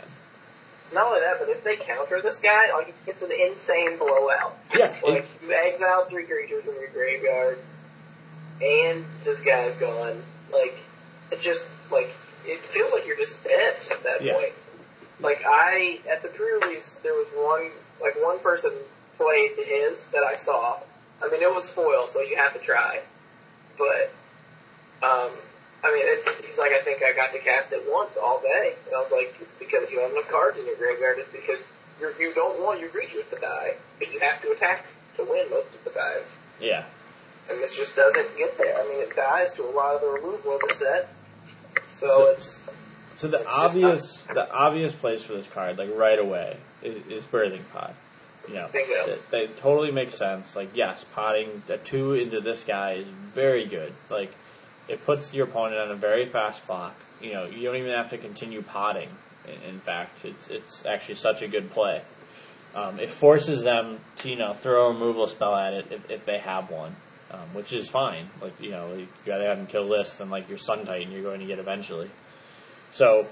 Not only that, but if they counter this guy, like, it's an insane blowout. Yeah, Like, you exile three creatures from your graveyard, and this guy's gone. Like, it just, like, it feels like you're just dead at that Yeah. point. Like, I, at the pre-release, there was one, like, one person played his that I saw. I mean, it was foil, so you have to try. but um, I mean, it's he's like I think I got to cast it once all day, and I was like, it's because you have enough cards in your graveyard. It's because you're, you don't want your creatures to die, but you have to attack to win most of the time. Yeah. And this just doesn't get there. I mean, it dies to a lot of the removal of the set. So it's So the It's obvious, the obvious place for this card, like right away, is, is birthing pod. You know, that totally makes sense. Like, yes, potting a two into this guy is very good. Like, it puts your opponent on a very fast clock. You know, you don't even have to continue potting. In, in fact, it's it's actually such a good play. Um, it forces them to you know throw a removal spell at it if, if they have one, um, which is fine. Like you know, you gotta have them kill list and like your Sun Titan you're going to get eventually. So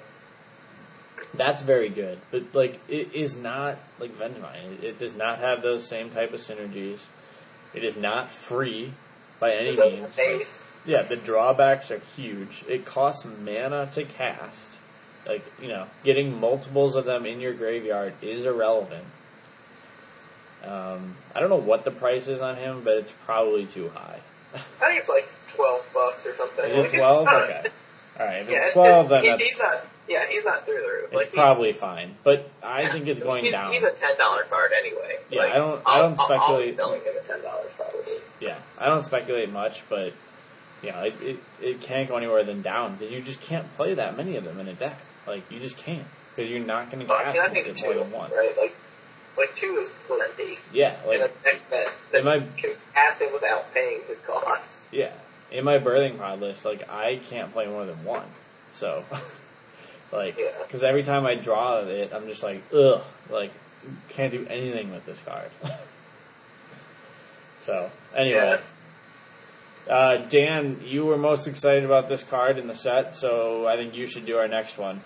that's very good, but like it is not like Vengevine. It, it does not have those same type of synergies. It is not free by any means. Yeah, the drawbacks are huge. It costs mana to cast. Like, you know, getting multiples of them in your graveyard is irrelevant. Um, I don't know what the price is on him, but it's probably too high. I think it's like twelve bucks or something. Is Like, it it's 12? not- Okay. Alright, if Yeah, it's 12, then he- that's, he's not. Yeah, he's not through the roof. it's like, probably fine. But I think it's going he's, down. He's a ten dollar card anyway. Yeah, Like, I don't- I don't I'll- I'll be speculate- selling him at ten dollars probably. Yeah, I don't speculate much, but know, it, it, it can't go anywhere than down because you just can't play that many of them in a deck. Like you just can't because you're not going to But I mean, I more than once. right? Like, like two is plenty. Yeah, in a like deck that, that I- can pass him without paying his costs. yeah, in my birthing pod list, like I can't play more than one. So, like, Yeah. because every time I draw it, I'm just like, ugh, like can't do anything with this card. so anyway. Uh, Dan, you were most excited about this card in the set, so I think you should do our next one.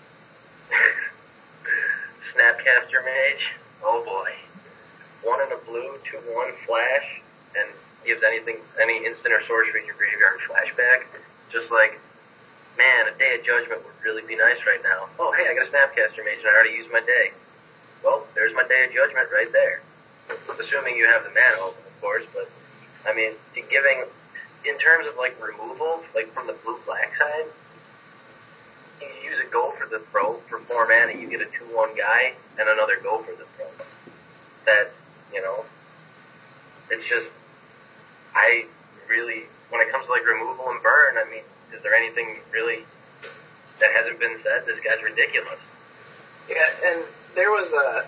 Snapcaster Mage. Oh boy. One in a blue, to one flash, and gives anything, any instant or sorcery in your graveyard flashback. Just like, man, a Day of Judgment would really be nice right now. Oh, hey, I got a Snapcaster Mage and I already used my day. Well, there's my Day of Judgment right there. Assuming you have the mana open, of course, but, I mean, giving, in terms of like removal, like from the blue black side, you use a go for the throat for four mana, you get a two one guy and another go for the throat. That you know, it's just I really when it comes to like removal and burn, I mean, is there anything really that hasn't been said? This guy's ridiculous. Yeah, and there was a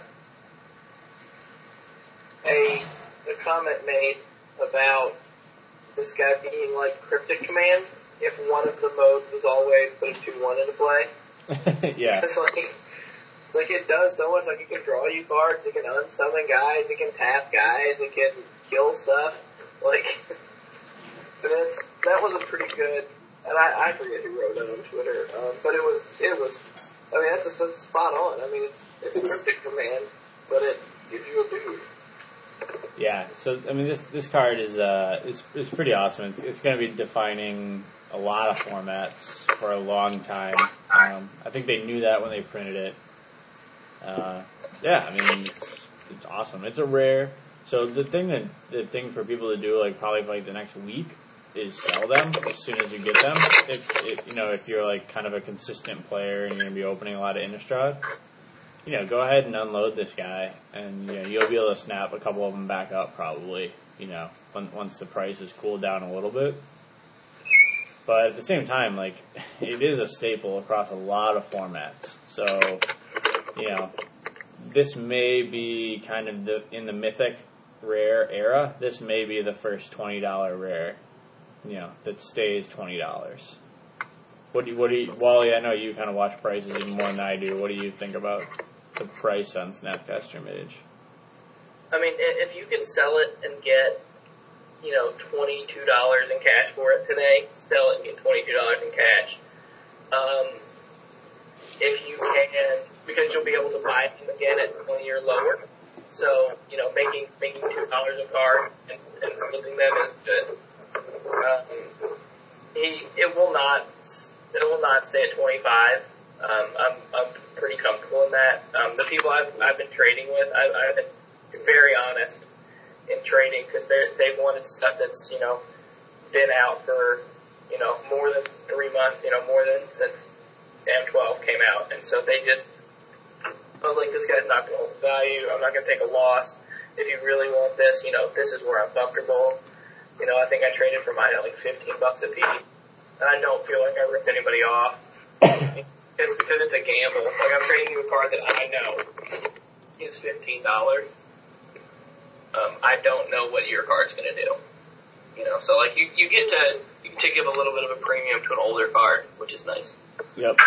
a a comment made about this guy being like cryptic command if one of the modes was always put two one into play. yeah, It's like like it does so much. Like it can draw you cards, it can unsummon guys, it can tap guys, it can kill stuff. Like it's, that was a pretty good. And I, I forget who wrote it on Twitter, um, but it was it was. I mean, that's a, that's spot on. I mean, it's it's a cryptic command, but it gives you a dude. yeah. So I mean, this this card is uh is is pretty awesome. It's, it's going to be defining a lot of formats for a long time. Um, I think they knew that when they printed it. Uh, yeah, I mean, it's it's awesome. It's a rare. So the thing that the thing for people to do, like probably for like the next week, is sell them as soon as you get them. If, if you know if you're like kind of a consistent player and you're gonna be opening a lot of Innistrad, you know, go ahead and unload this guy, and you know you'll be able to snap a couple of them back up probably. You know, when, once the price has cooled down a little bit. But at the same time, like it is a staple across a lot of formats. So, you know, this may be kind of the in the mythic rare era. This may be the first twenty dollar rare, you know, that stays twenty dollars. What do you, what do you, Wally? I know you kind of watch prices even more than I do. What do you think about the price on Snapcaster Mage? I mean, if you can sell it and get, you know, twenty two dollars in cash for it today, sell it and get twenty two dollars in cash. Um, if you can, because you'll be able to buy them again at twenty or lower. So you know, making making two dollars a card and, and losing them is good. Um, he it will not it will not stay at twenty five. Um, I'm I'm pretty comfortable in that. Um, the people I've I've been trading with, I've, I've been very honest in trading because they they've wanted stuff that's you know been out for, you know, more than three months, you know, more than since M12 came out. And so they just, I was like, this guy's not going to hold value. I'm not going to take a loss. If you really want this, you know, this is where I'm comfortable. You know, I think I traded for mine at like 15 bucks a piece. And I don't feel like I ripped anybody off. It's because it's a gamble. Like I'm trading you a card that I know is $15. Um, I don't know what your card's going to do. You know, so like you, you get to, to give a little bit of a premium to an older card, which is nice. Yep.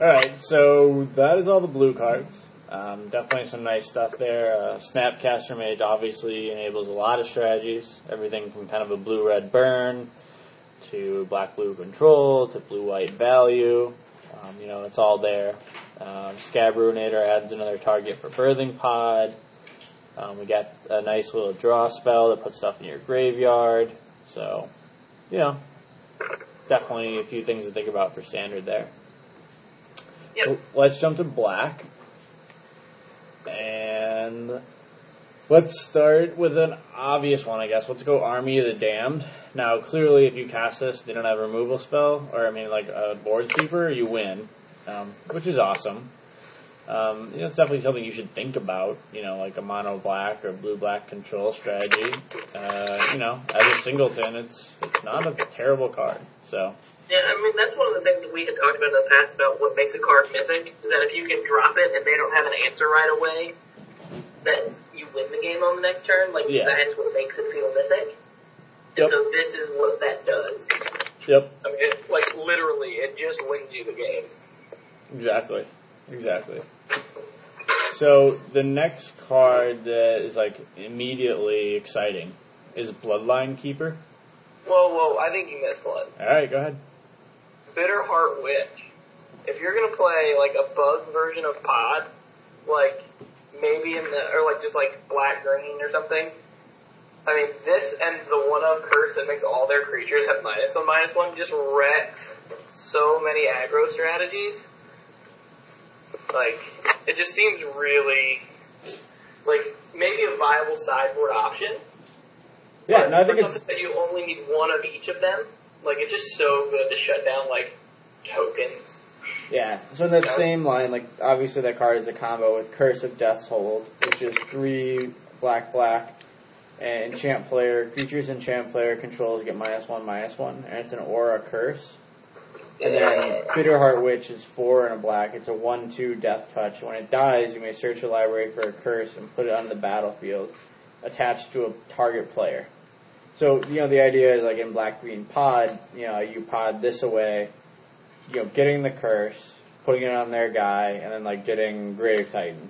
Alright, so that is all the blue cards. Um, definitely some nice stuff there. Uh, Snapcaster Mage obviously enables a lot of strategies. Everything from kind of a blue-red burn to black-blue control to blue-white value. Um, you know, it's all there. Um, Skaab Ruinator adds another target for Birthing Pod. Um, we got a nice little draw spell that puts stuff in your graveyard. So, you know, definitely a few things to think about for standard there. Yep. Well, Let's jump to black. And let's start with an obvious one, I guess. Let's go Army of the Damned. Now, clearly, if you cast this, they don't have a removal spell, or I mean, like a board sweeper, you win, um, which is awesome. Um, you know, it's definitely something you should think about. You know, like a mono black or blue black control strategy. Uh, you know, as a singleton, it's it's not a terrible card. So Yeah, I mean that's one of the things that we had talked about in the past about what makes a card mythic. Is that if you can drop it and they don't have an answer right away, that you win the game on the next turn. Like Yeah. that's what makes it feel mythic. Yep. So this is what that does. yep, I mean, it, like literally, it just wins you the game. Exactly. Exactly. So the next card that is like immediately exciting is Bloodline Keeper. Whoa, whoa! I think you missed one. All right, go ahead. Bitter Heart Witch. If you're gonna play like a bug version of Pod, like maybe in the or like just like black green or something. I mean, this and the one of curse that makes all their creatures have minus one minus one just wrecks so many aggro strategies. Like, it just seems really like maybe a viable sideboard option. Yeah, no, I think it's that you only need one of each of them. Like it's just so good to shut down like tokens. Yeah, so in that same line, like obviously that card is a combo with Curse of Death's Hold, which is three black black, and enchant player creatures enchant player controls get minus one minus one, and it's an aura curse. And then Bitter Heart Witch is four and a black. It's a one two death touch. When it dies, you may search your library for a curse and put it on the battlefield, attached to a target player. So you know the idea is like in Black Green Pod, you know you pod this away, you know, getting the curse, putting it on their guy, and then like getting Grave Titan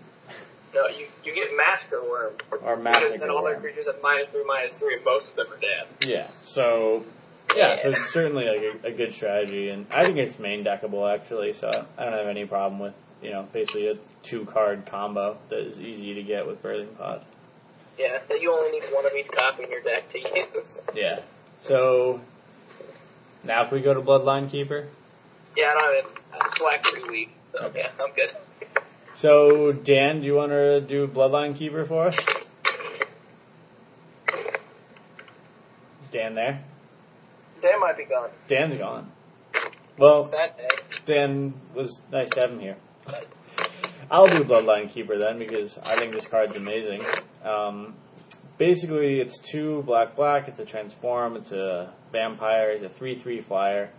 No, you you get Massacre Wurm. or Because Massacre. then all their creatures have minus three, minus three, and most of them are dead. yeah. So yeah, so it's certainly like a, a good strategy, and I think it's main deckable actually. So I don't have any problem with you know basically a two card combo that is easy to get with Birthing Pod. Yeah, that you only need one of each copy in your deck to use. Yeah. So now if we go to Bloodline Keeper. Yeah, I don't have it. I'm slack pretty weak, so Okay. yeah, I'm good. So Dan, do you want to do Bloodline Keeper for us? Is Dan there? Dan might be gone. Dan's gone. Well, Sad day. Dan was nice to have him here. I'll do Bloodline Keeper then because I think this card's amazing. Um, basically, it's two black black. It's a transform. It's a vampire. It's a three three flyer.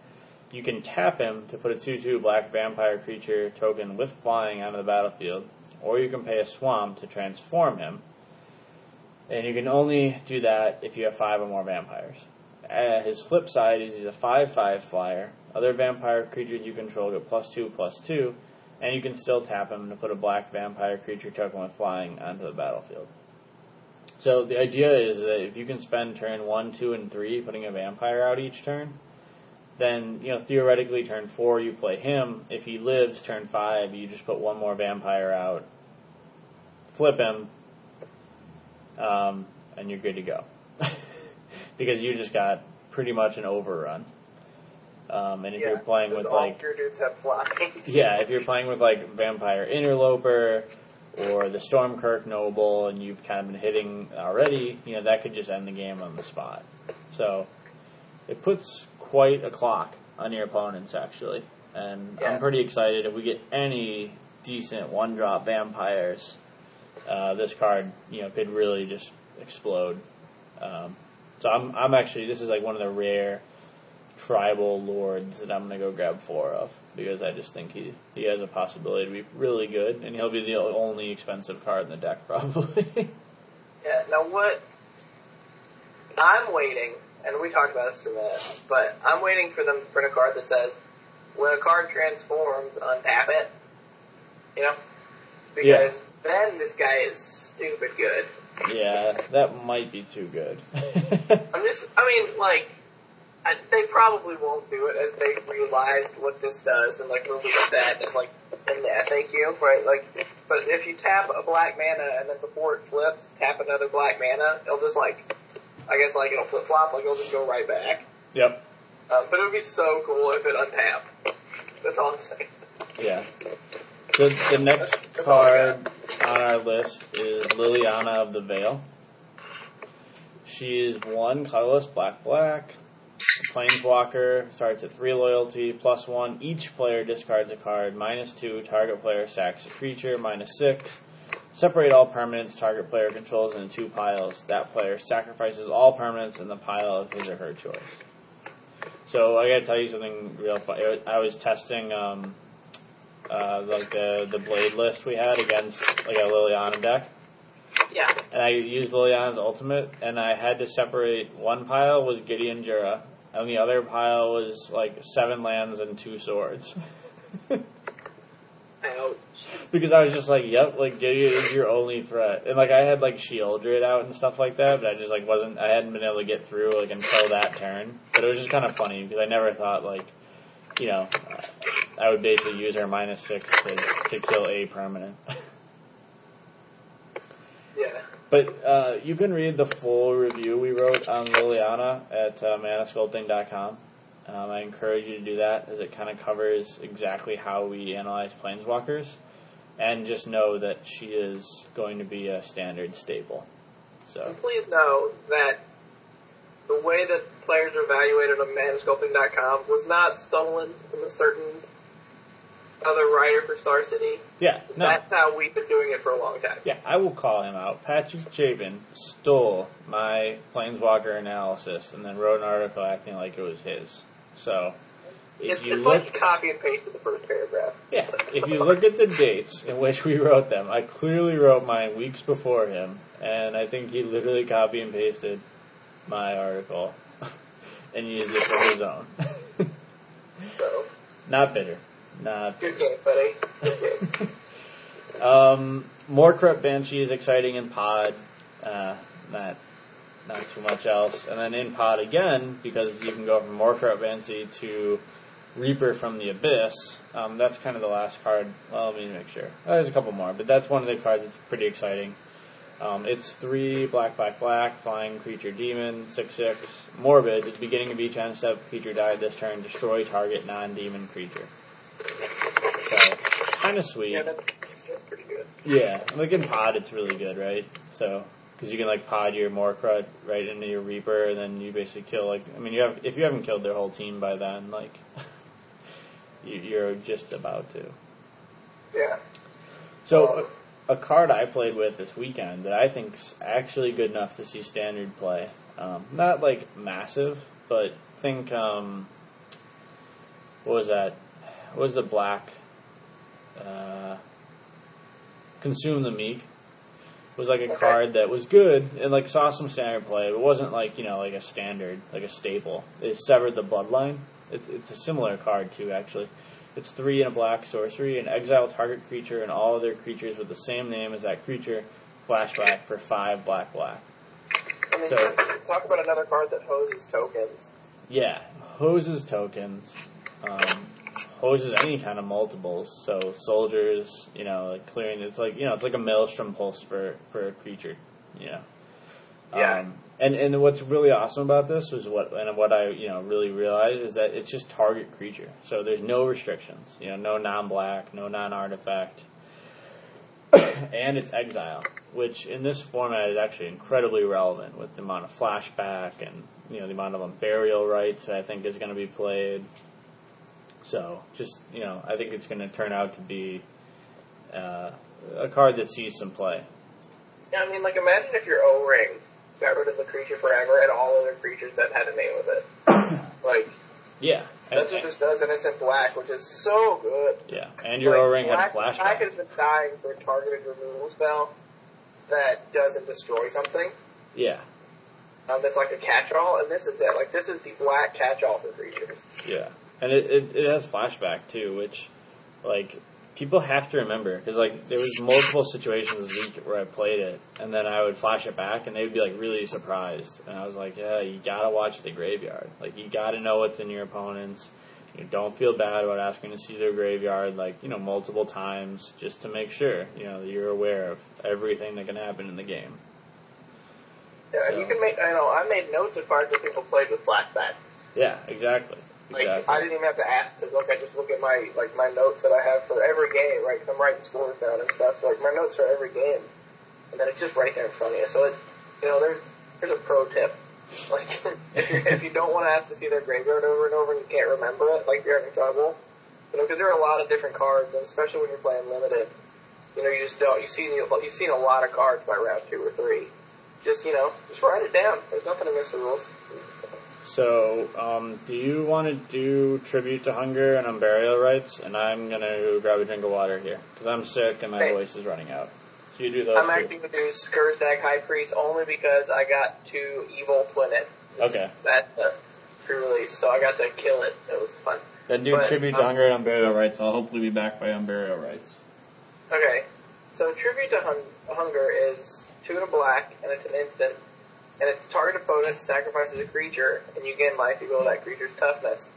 You can tap him to put a two two black vampire creature token with flying onto the battlefield, or you can pay a swamp to transform him. And you can only do that if you have five or more vampires. Uh, his flip side is he's a 5-5 flyer. Other vampire creatures you control get plus 2, plus 2, and you can still tap him to put a black vampire creature token with flying onto the battlefield. So the idea is that if you can spend turn 1, 2, and 3 putting a vampire out each turn, then, you know, theoretically turn 4 you play him. If he lives turn 5, you just put one more vampire out, flip him, um, and you're good to go. Because you just got pretty much an overrun. Um, and if you're playing with like your dudes have flying. yeah, if you're playing with like Vampire Interloper or the Stormkirk Noble and you've kind of been hitting already, you know, that could just end the game on the spot. So it puts quite a clock on your opponents, actually. And Yeah. I'm pretty excited if we get any decent one drop vampires. Uh, this card, you know, could really just explode. Um, so I'm, I'm actually, this is like one of the rare tribal lords that I'm gonna go grab four of because I just think he he has a possibility to be really good, and he'll be the only expensive card in the deck probably. Yeah. Now what? I'm waiting, and we talked about this for a minute, but I'm waiting for them to print a card that says, when a card transforms, untap it. You know? Because then this guy is stupid good. yeah, that might be too good. I'm just, I mean, like, I, they probably won't do it as they realized what this does and like release that as like in the FAQ, right? Like, but if you tap a black mana and then before it flips, tap another black mana, it'll just like, I guess like it'll flip flop, like it'll just go right back. yep. Um, but it would be so cool if it untapped. That's all I'm saying. Yeah. So the next card on our list is Liliana of the Veil. She is one colorless black black. Planeswalker starts at three loyalty, plus one. Each player discards a card, minus two. Target player sacks a creature, minus six. Separate all permanents target player controls into two piles. That player sacrifices all permanents in the pile of his or her choice. So I gotta tell you something real fun. I was testing um, uh, like the the blade list we had against like a Liliana deck, Yeah. and I used Liliana's ultimate, and I had to separate one pile was Gideon Jura, and the other pile was like seven lands and two swords. Ouch. because I was just like, yep, like Gideon is your only threat, and like I had like Shieldred out and stuff like that, but I just like wasn't, I hadn't been able to get through like until that turn. But it was just kind of funny because I never thought like, you know, I would basically use her minus six to to kill a permanent. Yeah. But uh, you can read the full review we wrote on Liliana at uh, manasculpting.com. Um, I encourage you to do that as it kind of covers exactly how we analyze planeswalkers. And just know that she is going to be a standard staple. So, And please know that the way that players are evaluated on manasculpting.com was not stolen from a certain other writer for Star City. yeah, no. That's how we've been doing it for a long time. Yeah, I will call him out. Patrick Chapin stole my Planeswalker analysis and then wrote an article acting like it was his. So, if It's, you it's look like copy and pasted the first paragraph. Yeah, if you look at the dates in which we wrote them, I clearly wrote mine weeks before him, and I think he literally copy and pasted my article and used it for his own. So, Not bitter. Not good game, buddy. Good game. Um, Morkrut Banshee is exciting in pod. Uh, not not too much else. And then in pod again, because you can go from Morkrut Banshee to Reaper from the Abyss. Um, that's kind of the last card. Well, let me make sure. Uh, there's a couple more, but that's one of the cards that's pretty exciting. Um, it's three black, black, black, flying creature demon, six, six, morbid. At the beginning of each end step, creature died this turn, destroy target non-demon creature. So, kind of sweet. Yeah, that's, that's pretty good. Yeah, like in pod, it's really good, right? So, because you can like pod your Morkrut right into your Reaper, and then you basically kill like I mean, you have if you haven't killed their whole team by then, like you, you're just about to. Yeah. So, a card I played with this weekend that I think's actually good enough to see standard play. Um, not like massive, but think um, what was that? What was the black? Uh, Consume the Meek was like a Okay. card that was good and like saw some standard play, but it wasn't like you know like a standard like a staple. It Sever the Bloodline. It's it's a similar card too actually. It's three and a black sorcery and exile target creature and all other creatures with the same name as that creature. Flashback for five black black. I mean, So- talk about another card that hoses tokens. Yeah, hoses tokens, um, hoses any kind of multiples. So soldiers, you know, like clearing. It's like you know, it's like a maelstrom pulse for for a creature. You know. Yeah. Um, and and what's really awesome about this was what and what I you know really realized is that it's just target creature. So there's no restrictions. You know, no non-black, no non-artifact. and it's exile, which in this format is actually incredibly relevant with the amount of flashback and you know the amount of unburial rites that I think is going to be played. So just you know, I think it's going to turn out to be uh, a card that sees some play. Yeah, I mean, like imagine if you're O ring got rid of the creature forever and all other creatures that had a name with it. like Yeah, and, that's what this does, and it's in black, which is so good. yeah, and your Like, O ring had black, flashback. Black has been dying for a targeted removal spell that doesn't destroy something. Yeah, Um, that's like a catch-all, and this is it. Like this is the black catch-all for creatures. Yeah, and it, it, it has flashback too, which like people have to remember because like there was multiple situations this week where I played it, and then I would flash it back, and they would be like really surprised, and I was like, yeah, you gotta watch the graveyard, like you gotta know what's in your opponents. You don't feel bad about asking to see their graveyard, like you know, multiple times, just to make sure you know that you're aware of everything that can happen in the game. Yeah, So- you can make. I know. I made notes of cards that people played with flashback. Yeah, exactly. Like exactly. I didn't even have to ask to look. I just look at my like my notes that I have for every game, right? I'm writing scores down and stuff. So like my notes are every game, and then it's just right there in front of you. So it, you know, there's there's a pro tip. Like if you if you don't want to ask to see their graveyard over and over and you can't remember it, like you're having trouble, you know, because there are a lot of different cards, and especially when you're playing limited, you know, you just don't. You see you've seen a lot of cards by round two or three. Just you know, just write it down. There's nothing against the rules. So, um, do you want to do tribute to hunger and unburial rites? And I'm gonna grab a drink of water here because I'm sick and my voice is running out. So you do those I'm two. actually going to do Skirsdag High Priest only because I got to Evil it. Okay. That uh, pre-release, so I got to kill it. It was fun. Then do But, tribute to um, hunger and unburial rites. I'll hopefully be back by unburial rites. Okay, so Tribute to hun- Hunger is two to black, and it's an instant. And if the target opponent sacrifices a creature, and you gain life equal to that creature's toughness.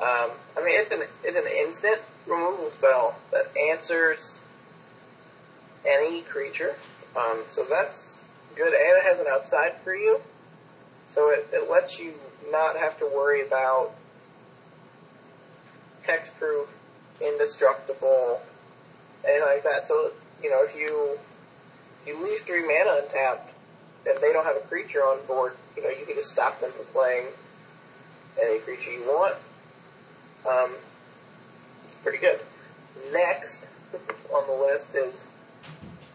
Um, I mean, it's an it's an instant removal spell that answers any creature. Um, so that's good, and it has an upside for you. So it, it lets you not have to worry about hexproof, indestructible, anything like that. So you know, if you if you leave three mana untapped and they don't have a creature on board, you know, you can just stop them from playing any creature you want. Um, it's pretty good. Next on the list is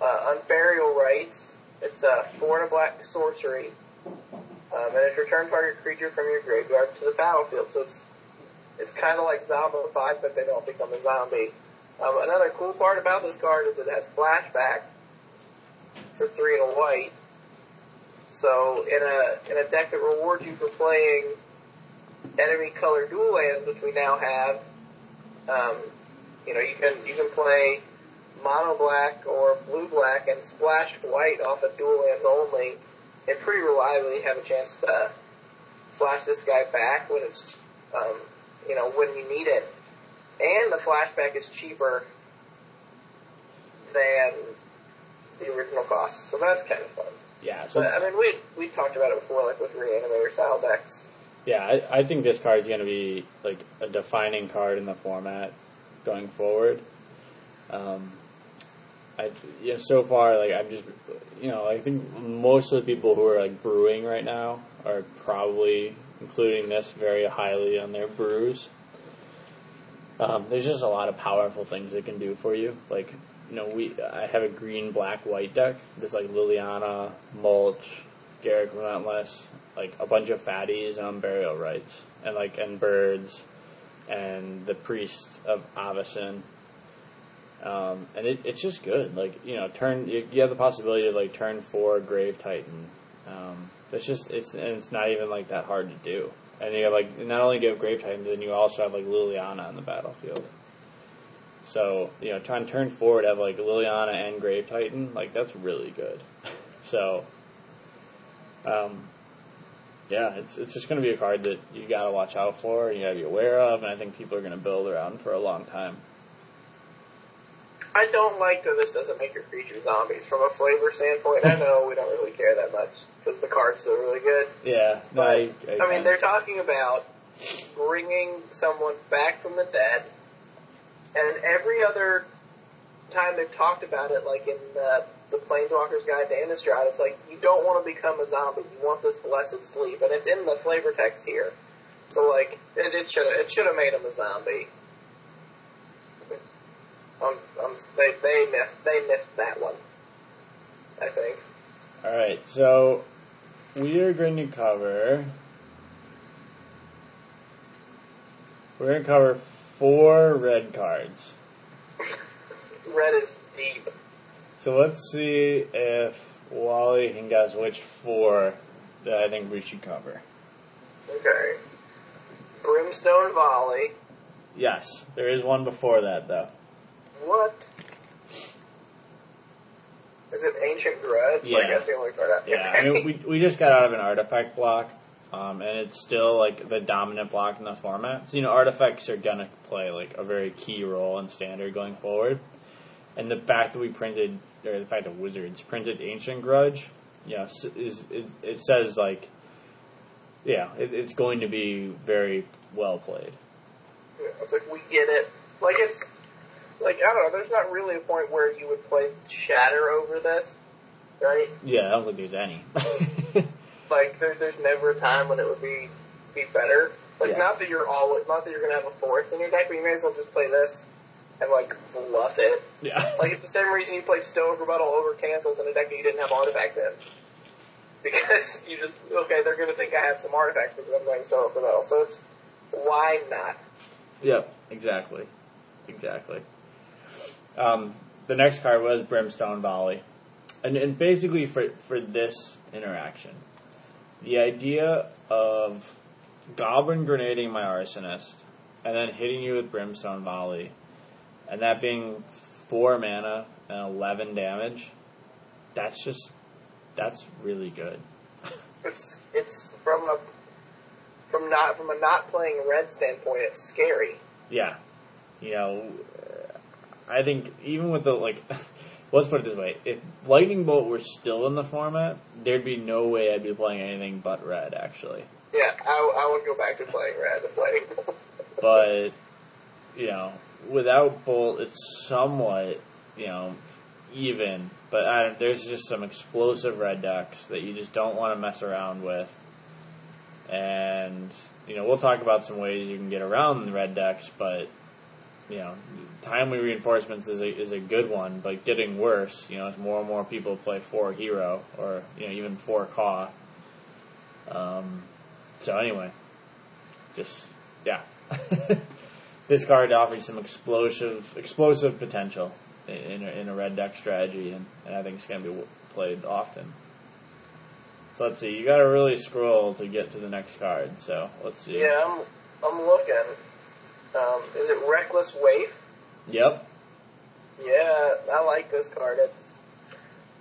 uh, Unburial Rites. It's a four and a black sorcery. Um, and it's return target creature from your graveyard to the battlefield. So it's it's kind of like Zombie zombified, but they don't become a zombie. Um, another cool part about this card is it has flashback for three and a white. So in a in a deck that rewards you for playing enemy color dual lands, which we now have, um, you know you can you can play mono black or blue black and splash white off of dual lands only, and pretty reliably have a chance to flash this guy back when it's um, you know when you need it, and the flashback is cheaper than the original cost, so that's kind of fun. Yeah. So But I mean, we we talked about it before, like with reanimator style decks. yeah, I, I think this card is gonna be like a defining card in the format going forward. Um, I yeah, so far like I'm just you know I think most of the people who are like brewing right now are probably including this very highly on their brews. Um, there's just a lot of powerful things it can do for you. Like you know we I have a green black white deck. There's like Liliana, Mulch, Garruk Relentless, like a bunch of fatties and Unburial rites, and like and birds, and the priest of Avacyn. Um, and it, it's just good. Like you know, turn you, you have the possibility of like turn four Grave Titan. Um, it's just it's and it's not even like that hard to do. And you have like not only do you have Grave Titan, but then you also have like Liliana on the battlefield. So you know, trying to turn forward have like Liliana and Grave Titan, like that's really good. so, um, yeah, it's it's just going to be a card that you got to watch out for and you got to be aware of, and I think people are going to build around for a long time. I don't like that this doesn't make your creature zombies from a flavor standpoint. I know we don't really care that much because the card's still really good. Yeah, no, But, I, I, I mean, they're talking about bringing someone back from the dead, and every other time they've talked about it, like in uh, the Planeswalker's Guide to Innistrad, it's like you don't want to become a zombie. You want this blessed sleep, and it's in the flavor text here. So like it, it should it should have made him a zombie. Um, um, they they missed they missed that one. I think. All right, so we are going to cover. We're going to cover four red cards. Red is deep. So let's see if Wally can guess which four that I think we should cover. Okay. Brimstone Volley. Yes, there is one before that though. What? Is it Ancient Grudge? Like, Yeah. that's the only card I Yeah, I mean we we just got out of an artifact block, um, and it's still like the dominant block in the format. So you know artifacts are gonna play like a very key role in standard going forward. And the fact that we printed, or the fact that Wizards printed Ancient Grudge, yes, is it, it says like, yeah, it, it's going to be very well played. It's like we get it. Like it's like I don't know. There's not really a point where you would play Shatter over this, right? Yeah, I don't think there's any. Like there, there's never a time when it would be be better. Like Yeah. not that you're always, not that you're gonna have a force in your deck, but you may as well just play this and like bluff it. yeah. Like it's the same reason you played Stoic Rebuttal over cancels in a deck that you didn't have artifacts in. Because you just okay, they're gonna think I have some artifacts because I'm playing Stoic Rebuttal. So it's why not? Yep, exactly. Exactly. Um, the next card was Brimstone Volley. And, and basically for, for this interaction, the idea of Goblin grenading my Arsonist and then hitting you with Brimstone Volley, and that being 4 mana and 11 damage, that's just, that's really good. It's it's from a from not from a not playing red standpoint, it's scary. Yeah. You know, I think even with the, like, let's put it this way. If Lightning Bolt were still in the format, there'd be no way I'd be playing anything but red, actually. Yeah, I, I would go back to playing red and playing. But, you know, without Bolt, it's somewhat, you know, even. But I don't, there's just some explosive red decks that you just don't want to mess around with. And, you know, we'll talk about some ways you can get around the red decks, but, you know, timely reinforcements is a, is a good one, but getting worse, you know, as more and more people play four hero or, you know, even four Koth. Um, so anyway, just, yeah. this card offers some explosive, explosive potential in, in, a, in a red deck strategy, and, and I think it's going to be played often. So let's see. You got to really scroll to get to the next card. So let's see. yeah, I'm I'm looking. Um, is it Reckless Waif? Yep. Yeah, I like this card. It's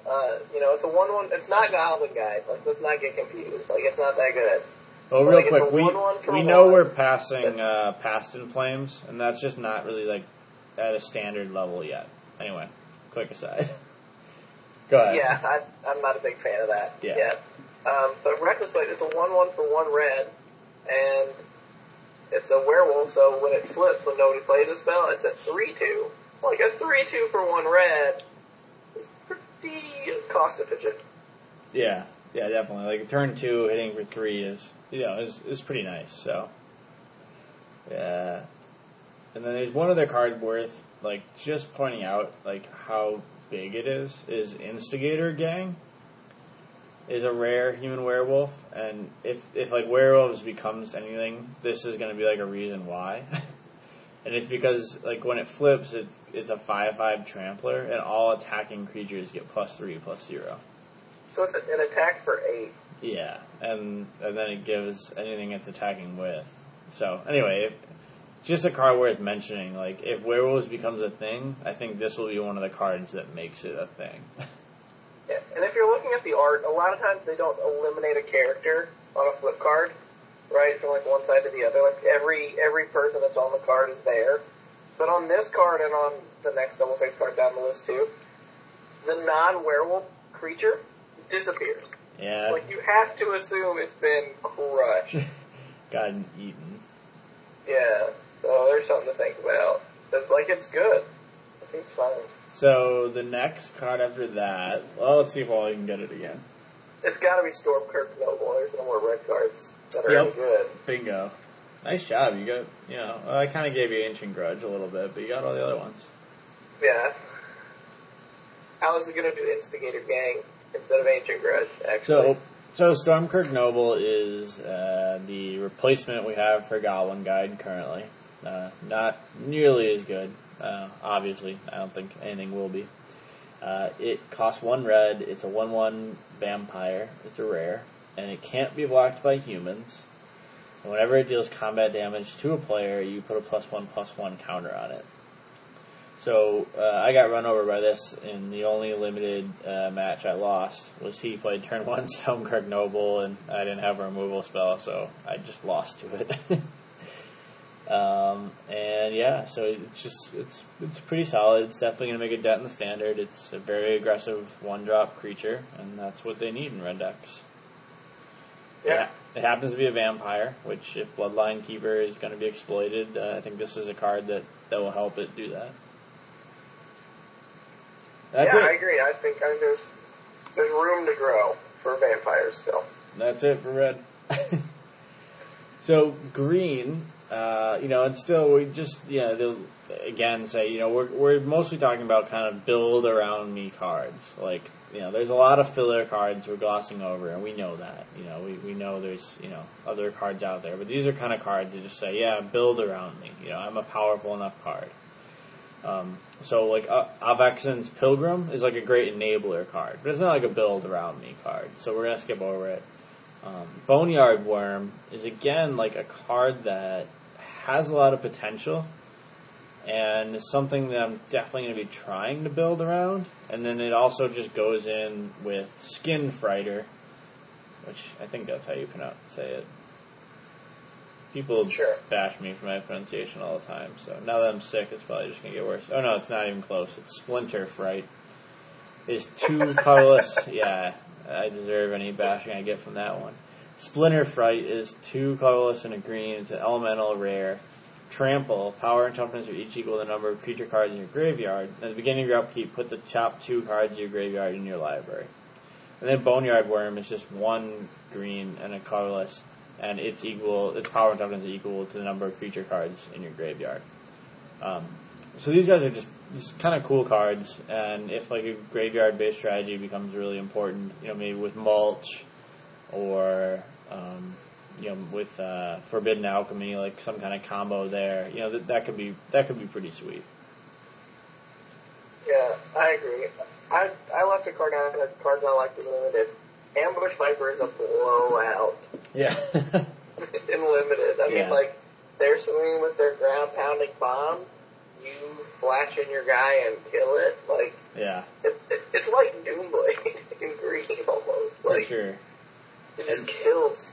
uh, you know, it's a one one. It's not Goblin Guide. Like, let's not get confused. Like, it's not that good. Well, real it's quick, we we know one. we're passing uh, past in flames, and that's just not really like at a standard level yet. Anyway, quick aside. Go ahead. Yeah, I, I'm not a big fan of that Yeah. yet. Um, but Reckless Waif is a one one for one red, and it's a werewolf. So when it flips, when nobody plays a spell, it's a three two. Like a three two for one red is pretty cost efficient. Yeah, yeah, definitely. Like a turn two, hitting for three is you know is is pretty nice. So yeah, and then there's one other card worth like just pointing out like how big it is. Is Instigator Gang is a rare human werewolf, and if if like werewolves becomes anything, this is going to be like a reason why. And it's because like when it flips, it it's a five five trampler, and all attacking creatures get plus three plus zero. So it's an attack for eight. Yeah, and and then it gives anything it's attacking with. So anyway, if, just a card worth mentioning. Like if werewolves becomes a thing, I think this will be one of the cards that makes it a thing. Yeah. And if you're looking at the art, a lot of times they don't eliminate a character on a flip card, right, from like one side to the other. Like every every person that's on the card is there. But on this card and on the next double face card down the list too, the non werewolf creature disappears. yeah, Like you have to assume it's been crushed. gotten eaten. yeah. So there's something to think about. Like it's good. It seems fine. So the next card after that, well, let's see if I can get it again. It's got to be Stromkirk Noble. There's no more red cards that are Yep. any good. Bingo. Nice job. You got, you know, I kind of gave you Ancient Grudge a little bit, but you got all the other ones. Yeah. I was gonna do Instigator Gang instead of Ancient Grudge. Actually, So, so Stromkirk Noble is uh, the replacement we have for Goblin Guide currently. Uh, not nearly as good, uh, obviously. I don't think anything will be. Uh, it costs one red. It's a one-one vampire. It's a rare, and it can't be blocked by humans. And whenever it deals combat damage to a player, you put a plus one plus one counter on it. So uh, I got run over by this in the only limited uh, match I lost was he played turn one Stromkirk Noble and I didn't have a removal spell, so I just lost to it. um, and yeah, so it's just it's it's pretty solid. It's definitely gonna make a dent in the standard. It's a very aggressive one drop creature, and that's what they need in red decks. yeah. It happens to be a vampire, which if Bloodline Keeper is going to be exploited, uh, I think this is a card that, that will help it do that. That's yeah, I agree. I think I think there's there's room to grow for vampires still. That's it for red. so green, uh, you know, and still we just yeah, they'll again say you know we're we're mostly talking about kind of build around me cards. Like you know, there's a lot of filler cards we're glossing over, and we know that. You know, we we know there's you know other cards out there, but these are kind of cards that just say yeah, build around me. You know, I'm a powerful enough card. Um, so like uh, Avacyn's Pilgrim is like a great enabler card, but it's not like a build around me card. So we're gonna skip over it. Um, Boneyard Wurm is again like a card that has a lot of potential and is something that I'm definitely going to be trying to build around. And then it also just goes in with Skin Frighter, which I think that's how you pronounce say it. People Sure. bash me for my pronunciation all the time, so now that I'm sick, it's probably just going to get worse. Oh no, it's not even close. It's Splinter Fright. Is two colorless. yeah, I deserve any bashing I get from that one. Splinter Fright is two colorless and a green. It's an elemental rare. Trample, power and toughness are each equal to the number of creature cards in your graveyard. At the beginning of your upkeep, put the top two cards of your graveyard in your library. And then Boneyard Wurm is just one green and a colorless, and it's equal. Its power and toughness is equal to the number of creature cards in your graveyard. Um, so these guys are just, just kind of cool cards, and if like a graveyard-based strategy becomes really important, you know, maybe with mulch or um, you know with uh, forbidden alchemy, like some kind of combo there, you know, that that could be that could be pretty sweet. Yeah, I agree. I I left a card out of the cards I like to limited. Ambush Viper is a blowout Yeah, in limited. I Yeah. mean, like they're swinging with their ground pounding bomb. You flash in your guy and kill it. Like yeah, it, it, it's like Doomblade in green almost. for Like sure. It just kills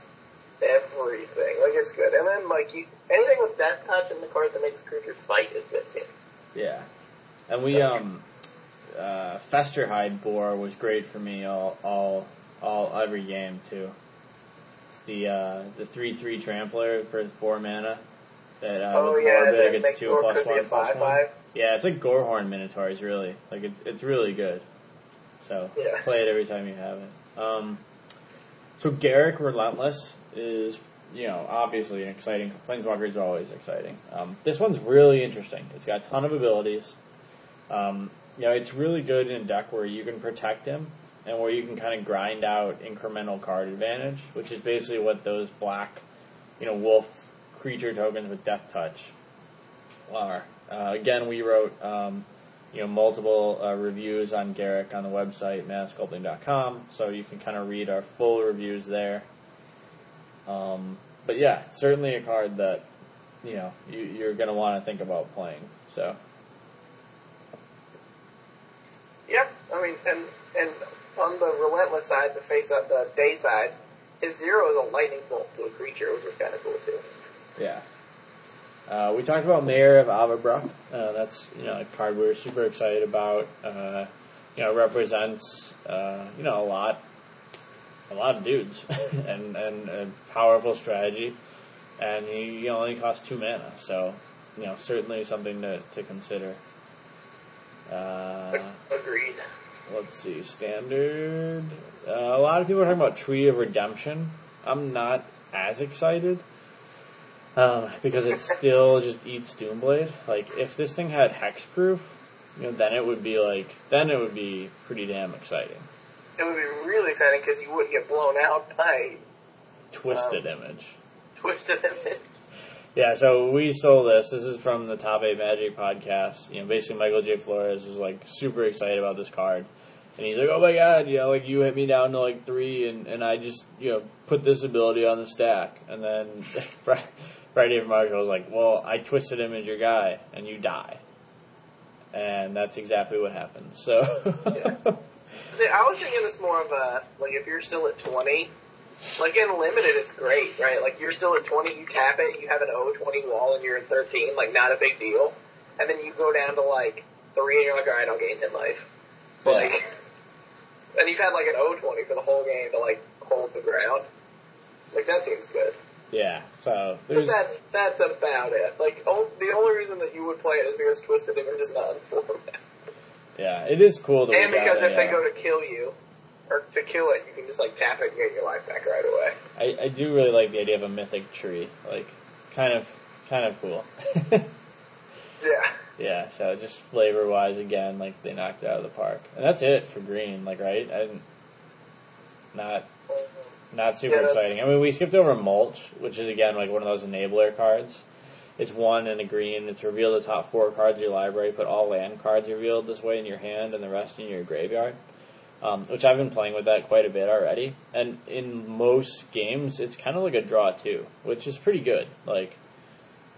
everything. Like it's good. And then like you anything with death touch in the card that makes creatures fight is good too. Yeah, and we um, uh, Festerhide Boar was great for me all all all every game too. It's the uh, the three three trampler for four mana. That uh, Oh with yeah, that it gets two plus one a plus five one. five. Yeah, it's like Gorehorn Minotaurs, really. Like it's it's really good. So Yeah. play it every time you have it. Um, so Garruk Relentless is you know obviously an exciting. Planeswalker is always exciting. Um, this one's really interesting. It's got a ton of abilities. Um, you know, it's really good in a deck where you can protect him and where you can kind of grind out incremental card advantage, which is basically what those black, you know, wolf creature tokens with death touch are. Uh, again, we wrote, um, you know, multiple uh, reviews on Garruk on the website, manasculpting.com, so you can kind of read our full reviews there. Um, but yeah, certainly a card that, you know, you, you're going to want to think about playing. So, Yeah, I mean, and and on the relentless side, the face up, the day side, his zero is a lightning bolt to a creature, which is kind of cool too. Yeah. Uh, we talked about Mayor of Avabruck. Uh, that's you know a card we're super excited about. Uh, you know, represents uh, you know a lot, a lot of dudes, and and a powerful strategy. And he, he only costs two mana, so you know certainly something to to consider. Uh, Agreed. let's see, standard. Uh, a lot of people are talking about Tree of Redemption. I'm not as excited um, because it still just eats Doomblade. Like, if this thing had hexproof, you know, then it would be like, then it would be pretty damn exciting. It would be really exciting because you wouldn't get blown out by Twisted Um, image. Twisted Image. Yeah, so we sold this. This is from the Top 8 Magic podcast. You know, basically Michael J. Flores was like super excited about this card. And he's like, oh my god, you know, like you hit me down to like three and, and I just, you know, put this ability on the stack. And then Friday Marshall was like, well, I twisted him as your guy and you die. And that's exactly what happened. So, See, I was thinking it's more of a like if you're still at twenty, like in limited, it's great, right? Like you're still at twenty, you tap it, you have an O twenty wall, and you're at thirteen, like not a big deal. And then you go down to like three, and you're like, all right, I'll gain hit life. Yeah. Like, and you've had like an O twenty for the whole game to like hold the ground. Like that seems good. Yeah, so But that's that's about it. Like o- the only reason that you would play it is because Twisted Image is not in format. yeah, it is cool that And because if they go to kill you, or to kill it, you can just like tap it and get your life back right away. I, I do really like the idea of a mythic tree. Like, kind of, kind of cool. Yeah. yeah, so just flavor wise, again, like they knocked it out of the park, and that's it for green. Like, right? I didn't, not not super Yeah, exciting. I mean, we skipped over mulch, which is again like one of those enabler cards. It's one in a green. It's reveal the top four cards of your library. Put all land cards revealed this way in your hand, and the rest in your graveyard. Um, which I've been playing with that quite a bit already. And in most games, it's kind of like a draw too, which is pretty good. Like,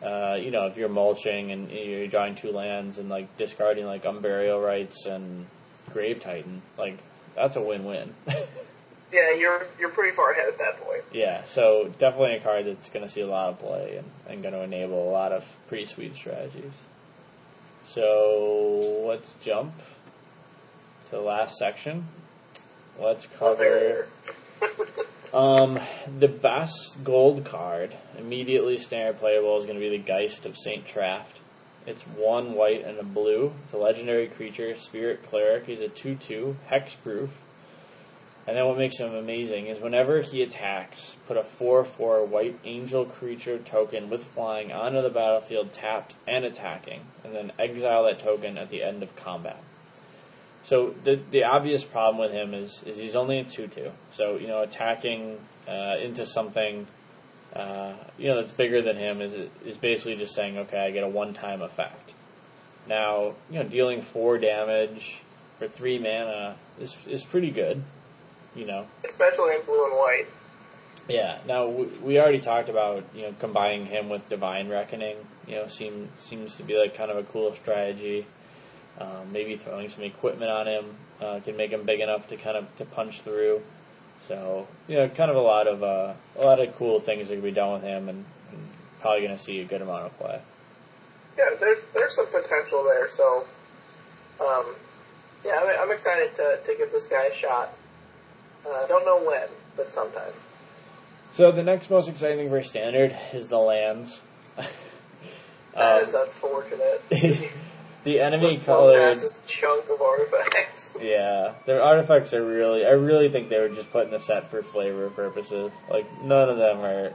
uh, you know, if you're mulching and you're drawing two lands and like discarding like Unburial Rites and Grave Titan, like that's a win-win. Yeah, you're you're pretty far ahead at that point. yeah, so definitely a card that's going to see a lot of play and, and going to enable a lot of pretty sweet strategies. So let's jump to the last section. Let's cover. Um, the best gold card, immediately standard playable, is going to be the Geist of Saint Traft. It's one white and a blue. It's a legendary creature, Spirit Cleric. He's a 2 2, hexproof. And then what makes him amazing is whenever he attacks, put a 4 4 white angel creature token with flying onto the battlefield tapped and attacking, and then exile that token at the end of combat. So the the obvious problem with him is is he's only a two two. So you know attacking uh, into something uh, you know that's bigger than him is is basically just saying okay I get a one time effect. Now you know dealing four damage for three mana is is pretty good. You know Especially in blue and white. yeah. Now we, we already talked about you know combining him with Divine Reckoning. You know seems seems to be like kind of a cool strategy. Um, maybe throwing some equipment on him uh, can make him big enough to kind of to punch through. So you know, kind of a lot of uh, a lot of cool things that can be done with him, and, and probably going to see a good amount of play. Yeah, there's there's some potential there. So, um, yeah, I'm, I'm excited to to give this guy a shot. Uh, don't know when, but sometime. So the next most exciting thing for standard is the lands. That Um, is unfortunate. the enemy colored fastest chunk of artifacts. Yeah, their artifacts are really. I really think they were just put in the set for flavor purposes. Like none of them are.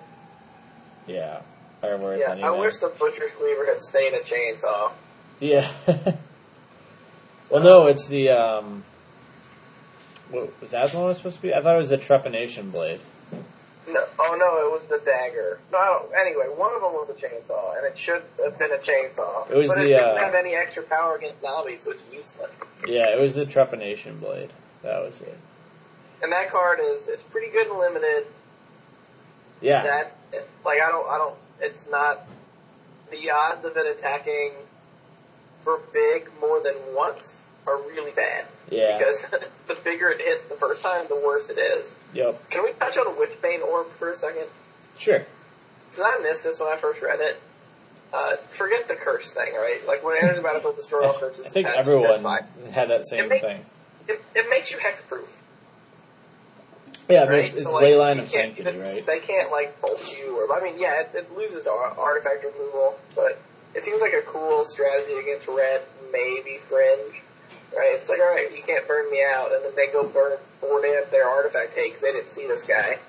Yeah, are worth Yeah, anything. I wish the butcher's cleaver had stayed a chainsaw. Yeah. well, no, it's the um. What, was that one supposed to be? I thought it was the trepanation blade. No, oh no, it was the dagger. No, I don't, anyway, one of them was a chainsaw, and it should have been a chainsaw. It was but the, it didn't uh, have any extra power against zombies, so it's useless. Yeah, it was the trepanation blade. That was it. And that card is it's pretty good and limited. Yeah. That like I don't I don't it's not the odds of it attacking for big more than once are really bad. Yeah. Because the bigger it hits the first time, the worse it is. Yep. Can we touch on a Witchbane Orb for a second? Sure. Because I missed this when I first read it. Uh, forget the curse thing, right? Like when it enters the battlefield, destroy all curses. I think that's, everyone had that same It make- thing. It, it makes you hexproof, Yeah, right? it's, it's So, like, Leyline of Sanctity, it's- right? They can't like bolt you, or I mean, yeah, it, it loses the artifact removal, but it seems like a cool strategy against red, maybe fringe. Right? It's like, alright, you can't burn me out, and then they go burn board in their artifact takes. They didn't see this guy.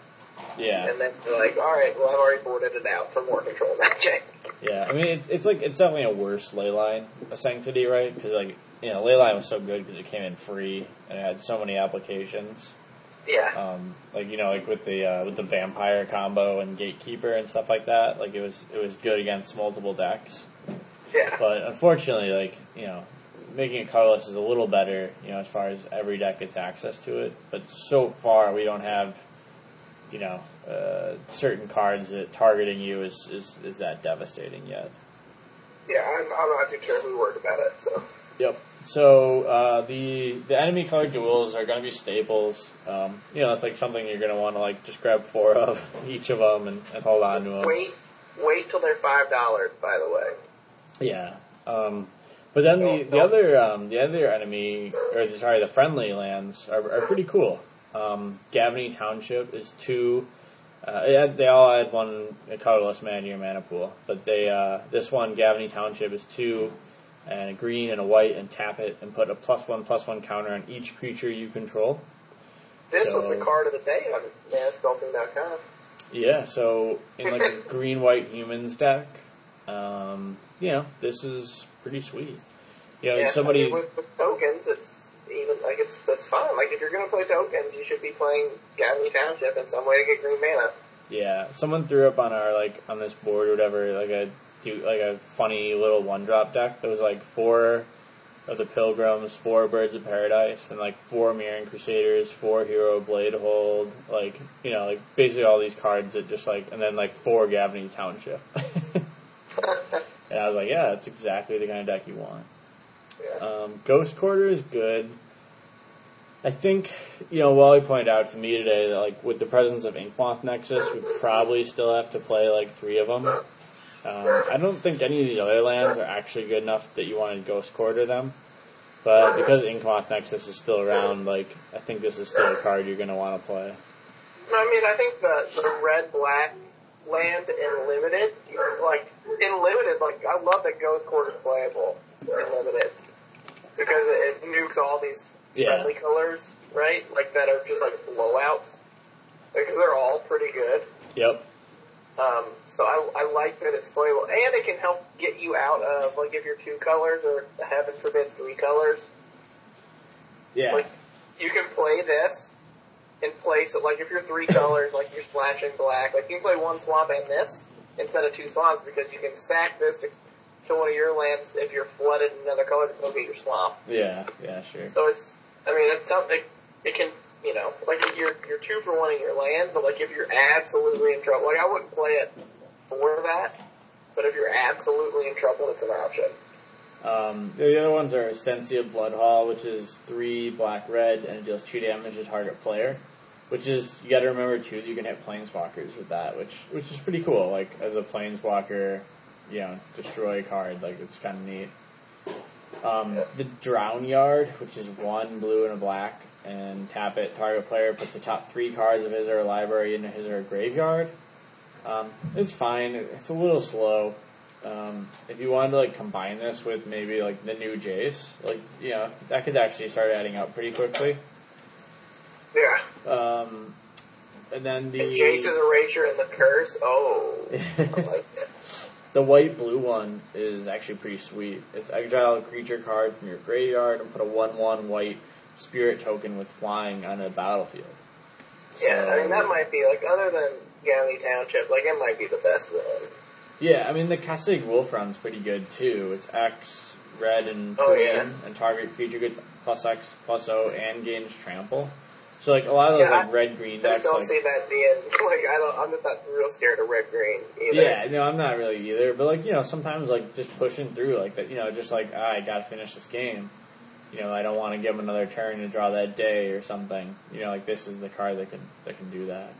Yeah. And then they're like, alright, well I've already boarded it out for more control magic. Yeah, I mean it's it's like it's definitely a worse leyline of sanctity, right? Because like you know leyline was so good because it came in free and it had so many applications. Yeah. Um, like you know like with the uh, with the vampire combo and gatekeeper and stuff like that. Like it was it was good against multiple decks. Yeah. But unfortunately, like you know, making it colorless is a little better. You know, as far as every deck gets access to it. But so far, we don't have you know uh, certain cards that targeting you is, is is that devastating yet. Yeah, I'm, I'm not too terribly worried about it, so. Yep. So uh, the the enemy color duals are going to be staples. Um, you know, it's like something you're going to want to like just grab four of each of them and, and hold on to them. Wait, wait till they're five dollars. By the way. Yeah. Um, but then the, the other um, the other enemy or the, sorry the friendly lands are, are pretty cool. Um, Gavony Township is two. Uh, had, they all had one colorless mana in your mana pool, but they uh, this one Gavony Township is two and a green and a white and tap it and put a plus one plus one counter on each creature you control. This was the card of the day on manasculpting.com. Yeah, so in like a green white humans deck, um, you know, this is pretty sweet. You know, Yeah, somebody I mean, with, with tokens, it's even like it's that's fine. Like if you're gonna play tokens, you should be playing Gavony Township in some way to get green mana. Yeah, someone threw up on our like on this board or whatever, like a do like a funny little one drop deck. that was like four of the Pilgrims, four Birds of Paradise, and like four Mirran Crusaders, four Hero Blade Hold, like you know, like basically all these cards that just like, and then like four Gavony Township. and I was like, yeah, that's exactly the kind of deck you want. yeah. Um, Ghost Quarter is good. I think, you know, Wally pointed out to me today that, like, with the presence of Inkmoth Nexus, we probably still have to play, like, three of them. Um, I don't think any of these other lands are actually good enough that you want to Ghost Quarter them. But because Inkmoth Nexus is still around, like, I think this is still a card you're going to want to play. I mean, I think the the red black land in limited, like in limited, like I love that Ghost Quarter's playable in limited because it, it nukes all these Yeah. friendly colors, right? Like that are just like blowouts because they're all pretty good. Yep. Um, so I, I like that it's playable, and it can help get you out of like if you're two colors or heaven forbid three colors. Yeah. Like you can play this in place of like if you're three colors, like you're splashing black, like you can play one swamp and this instead of two swamps because you can sack this to to one of your lands if you're flooded in another color to go get your swamp. Yeah, yeah, sure. So it's I mean it's something it can you know, like if you're you're two for one in your land, but like if you're absolutely in trouble like I wouldn't play it for that. But if you're absolutely in trouble it's an option. Um, the other ones are Ostensia Blood Hall, which is three black red and it deals two damage to target player. Which is you got to remember too. that You can hit planeswalkers with that, which which is pretty cool. Like as a planeswalker, you know, destroy a card. Like it's kind of neat. Um, the Drown Yard, which is one blue and a black, and tap it. Target player puts the top three cards of his or her library into his or her graveyard. Um, it's fine. It's a little slow. Um, if you wanted to like combine this with maybe like the new Jace, like you know, that could actually start adding up pretty quickly. Yeah. Um, and then the And Jace's erasure and the curse, oh I like the white blue one is actually pretty sweet. It's exile a creature card from your graveyard and put a one one white spirit token with flying on a battlefield. Yeah, I mean that might be like other than Gavony Township, like it might be the best one. Yeah, I mean the Kessig Wolf run's pretty good too. It's X, red, and Oh, yeah. and target creature gets plus X, plus O, and gains trample. So like a lot of those Yeah, like red green I decks. don't like, see that being like I don't. I'm just not real scared of red green either. yeah, no, I'm not really either. But like you know, sometimes like just pushing through like that. You know, just like ah, I gotta finish this game. You know, I don't want to give them another turn to draw that day or something. You know, like this is the card that can that can do that.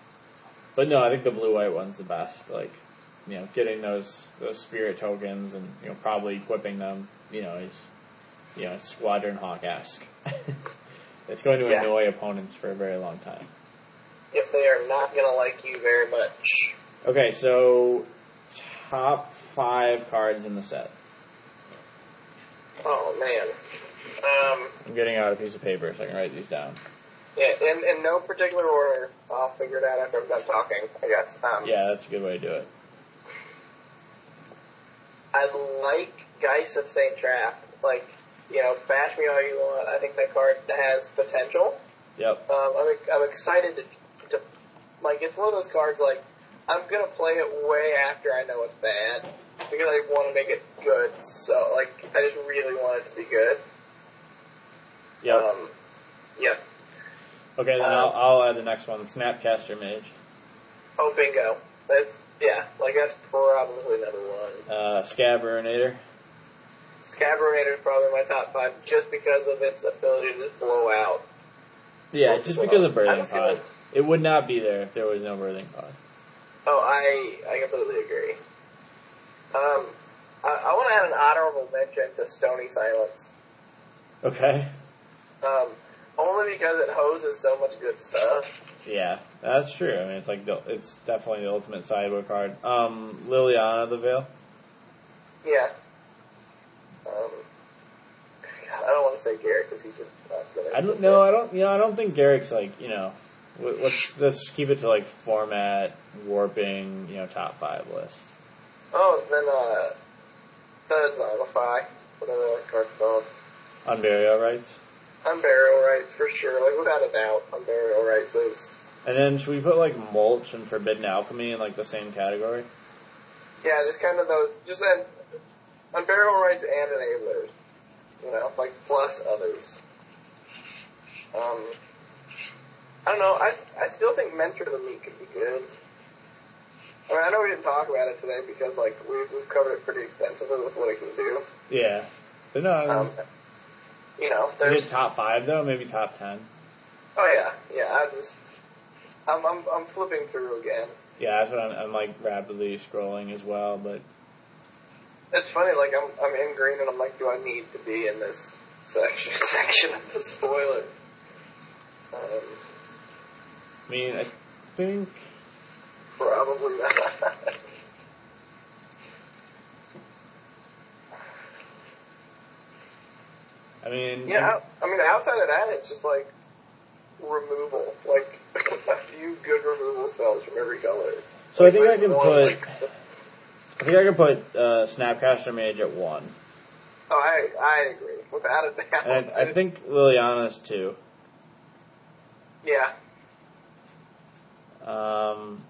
But no, I think the blue white one's the best. Like, you know, getting those those spirit tokens and you know probably equipping them. You know, is you know Squadron Hawk esque. it's going to Yeah. annoy opponents for a very long time. If they are not gonna like you very much. Okay, so top five cards in the set. Oh man. Um, I'm getting out a piece of paper so I can write these down. yeah, in, in no particular order. I'll figure it out after I'm done talking, I guess. Um, Yeah, that's a good way to do it. I like Geist of St. Traft. Like, you know, bash me all you want. I think that card has potential. Yep. Um, I'm, I'm excited to, to, like, it's one of those cards, like, I'm gonna play it way after I know it's bad. Because I want to make it good. So, like, I just really want it to be good. Yep. Um, yeah. okay, then I'll, I'll add the next one, Snapcaster Mage. Oh, bingo. That's, yeah, like, that's probably number one. Uh, Skaab Skaab Ruinator is probably my top five just because of its ability to just blow out. Yeah, just because of I Birthing Pod. It would not be there if there was no Birthing Pod. Oh, I I completely agree. Um, I, I want to add an honorable mention to Stony Silence. Okay. Um, only because it hoses so much good stuff. Yeah, that's true. I mean, it's like the, it's definitely the ultimate sideboard card. Um, Liliana the Veil. Yeah. Um, I don't want to say Garruk because he's just not. I don't know. I don't. You know, I don't think Garruk's like you know. let- Let's let's keep it to like format warping. You know, top five list. Oh, then uh, that is Xylify, whatever that card's called. On burial rights. Unburial rites for sure, like without a doubt, unburial rites is. And then should we put like mulch and forbidden alchemy in like the same category? Yeah, just kind of those, just then, unburial rites and enablers. You know, like plus others. Um, I don't know. I I still think mentor the meat could be good. I mean, I know we didn't talk about it today because like we we've covered it pretty extensively with what it can do. Yeah. But no, I Um, you know, there's top five though? Maybe top ten. oh yeah, yeah. I just I'm I'm I'm flipping through again. Yeah, that's what I'm, I'm like rapidly scrolling as well. But It's funny, like I'm I'm in green and I'm like, do I need to be in this section section of the spoiler? Um, I mean, I think probably not. I mean, yeah, I mean outside of that, it's just like removal, like a few good removal spells from every color. So I think I can One, put. like, I think I can put uh, Snapcaster Mage at one, oh, I I agree without a doubt. and I, I think Liliana's two. yeah, Um,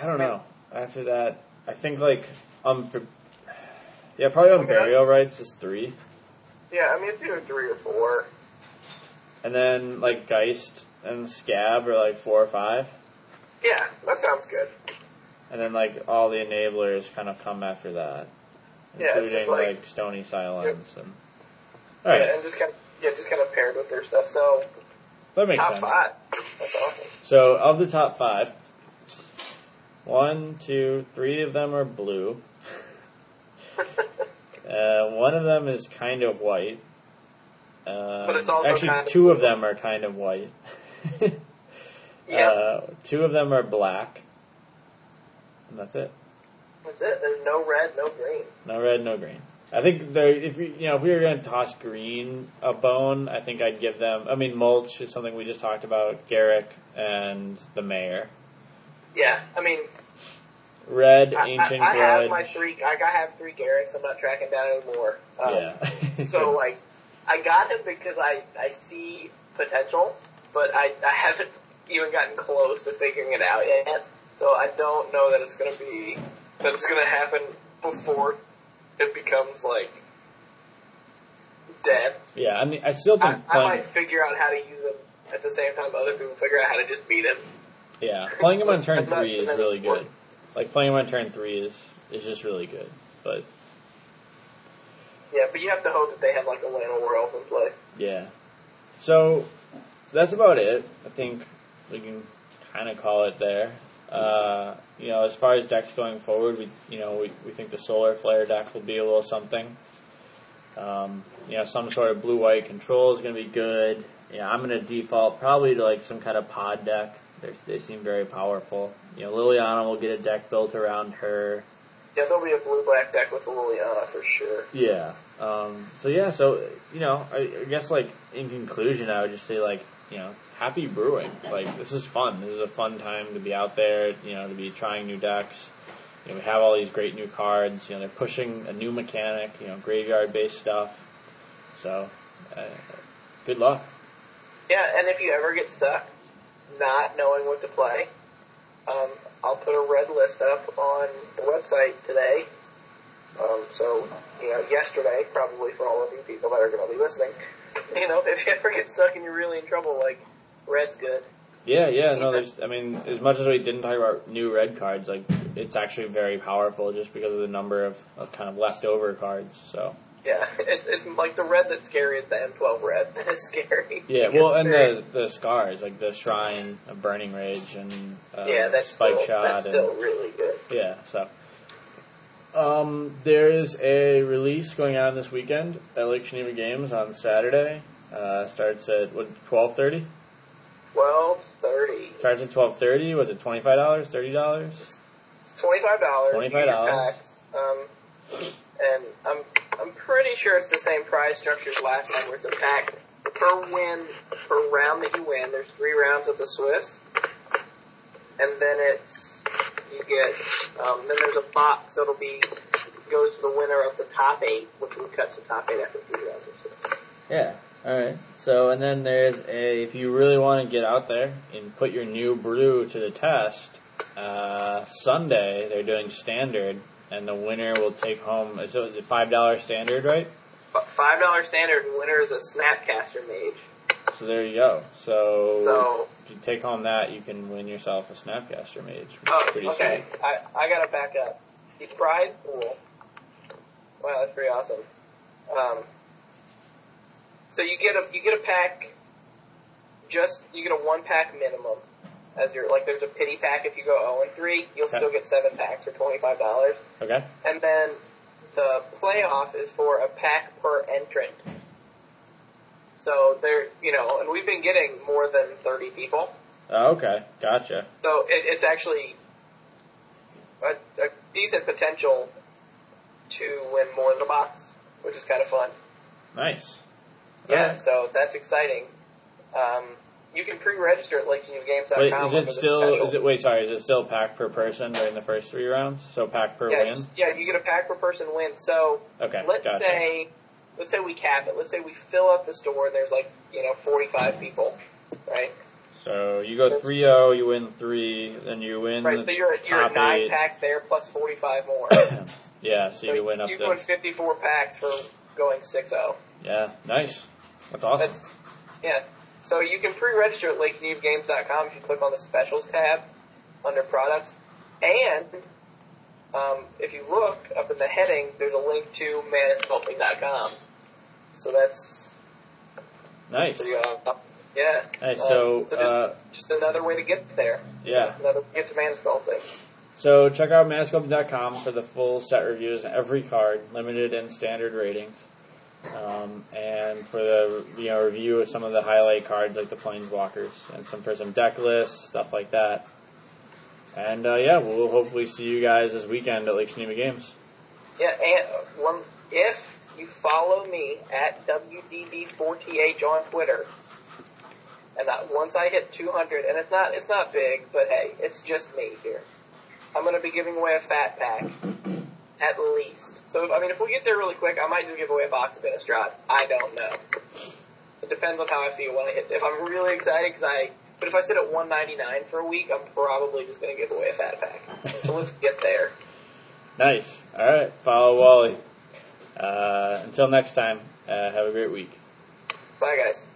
I don't know. After that, I think like um, yeah, probably on burial rights is three, yeah. I mean it's either three or four. and then like Geist and Skaab are like four or five, Yeah, that sounds good. and then like all the enablers kind of come after that, Yeah, including like- like Stony Silence and. All right, Yeah, and just kind of yeah, just kind of paired with their stuff. So that makes top sense. five. That's awesome. So of the top five, one, two, three of them are blue. Uh, one of them is kind of white. Um, But it's also actually kind of two of them are kind of white. Yeah. Uh, two of them are black, and that's it. That's it. There's no red, no green. No red, no green. I think if we, you know, if we were going to toss green a bone, I think I'd give them. I mean, mulch is something we just talked about. Garruk and the mayor. Yeah, I mean, Red, I, ancient I, I have my three. I, I have three Garruks. I'm not tracking down anymore. Um, yeah. So like, I got him because I I see potential, but I I haven't even gotten close to figuring it out yet. So I don't know that it's gonna be that it's gonna happen before it becomes like dead. yeah, I mean, I still I, think I playing. might figure out how to use him at the same time other people figure out how to just beat him. Yeah, playing him on turn three is really good. Like playing him on turn three is is just really good. But Yeah, but you have to hope that they have like a Lana World in play. yeah, so that's about it. I think we can kind of call it there. Uh, you know, as far as decks going forward, we you know we we think the Solar Flare deck will be a little something. Um, you know, some sort of blue white control is going to be good. Yeah, I'm going to default probably to like some kind of pod deck They're, they seem very powerful. You know, Liliana will get a deck built around her. Yeah, there'll be a blue black deck with Liliana for sure. Yeah. Um, so yeah, so you know, I, I guess like in conclusion, I would just say like you know, happy brewing. Like this is fun. This is a fun time to be out there. You know, to be trying new decks. You know, we have all these great new cards. You know, they're pushing a new mechanic. You know, graveyard based stuff. So, uh, good luck. Yeah, and if you ever get stuck not knowing what to play, um, I'll put a red list up on the website today. Um, so, you know, yesterday, probably for all of you people that are going to be listening, you know, if you ever get stuck and you're really in trouble, like, red's good. Yeah, yeah, no, there's, I mean, as much as we didn't talk about new red cards, like, it's actually very powerful just because of the number of, of kind of leftover cards, so. Yeah, it's, it's like the red that's scary is the M12 red that is scary. Yeah, well, and the, the scars, like the Shrine of Burning Rage and, uh, yeah, that's Spike still, Shot. that's and, still really good. Yeah, so. Um, there is a release going on this weekend at Lake Geneva Games on Saturday. Uh, starts at what twelve thirty. Twelve thirty. Starts at twelve thirty. Was it twenty five dollars? Thirty dollars? Twenty five dollars. $25. Um, and I'm I'm pretty sure it's the same price structure as last time, where it's a pack per win per round that you win. There's three rounds of the Swiss, and then it's you get um, then there's a box that'll be goes to the winner of the top eight, which will cut to top eight after three rounds of Swiss. Yeah. All right. So, and then there's a if you really want to get out there and put your new brew to the test. Uh, Sunday they're doing standard, and the winner will take home. So it's a five dollar standard, right? Five dollar standard and winner is a Snapcaster Mage. So there you go. So, So if you take home that, you can win yourself a Snapcaster Mage. Oh, pretty okay. sweet. I, I gotta back up. The prize pool. Wow, that's pretty awesome. Um, so you get a you get a pack. Just you get a one pack minimum. As your like, there's a pity pack if you go zero and three, you'll Okay. still get seven packs for twenty five dollars. Okay. And then the playoff is for a pack per entrant. So there, you know, and we've been getting more than thirty people. Oh, okay. Gotcha. So it, it's actually a, a decent potential to win more than a box, which is kind of fun. Nice. Yeah, Alright. so that's exciting. Um, you can pre-register at LakeGenevaGames.com. Wait, is it still? Is it? Wait, sorry. Is it still pack per person during the first three rounds? So pack per yeah, win. yeah, you get a pack per person win. So Okay. let's gotcha. say, let's say we cap it. Let's say we fill up the store and there's like you know 45 people, right? So you go 3-0, you win three, then you win Right. So you're at, you're at nine eight. packs there plus 45 more. yeah, so you so win up you to win 54 packs for going oh. 6-0. yeah, nice. That's awesome. That's yeah. So you can pre-register at LakeViewGames.com if you click on the specials tab under products, and um, if you look up in the heading, there's a link to manasculpting.com. So that's nice. uh, yeah. Nice. Uh, So just, uh, just another way to get there. yeah. Another way to get to manasculpting. So check out manasculpting.com for the full set reviews, on every card, limited and standard ratings, um, and for the you know review of some of the highlight cards like the Planeswalkers, and some for some deck lists, stuff like that. And uh, yeah, we'll hopefully see you guys this weekend at Lake Geneva Games. Yeah, and one, if you follow me at WDB4TH on Twitter, and I, once I hit 200, and it's not it's not big, but hey, it's just me here. I'm gonna be giving away a fat pack, at least. So I mean, if we get there really quick, I might just give away a box of Innistrad. I don't know. It depends on how I feel when I hit. If I'm really excited, because I. But if I sit at 199 for a week, I'm probably just gonna give away a fat pack. So let's get there. Nice. All right, follow Wally. Uh, until next time, uh, have a great week. Bye, guys.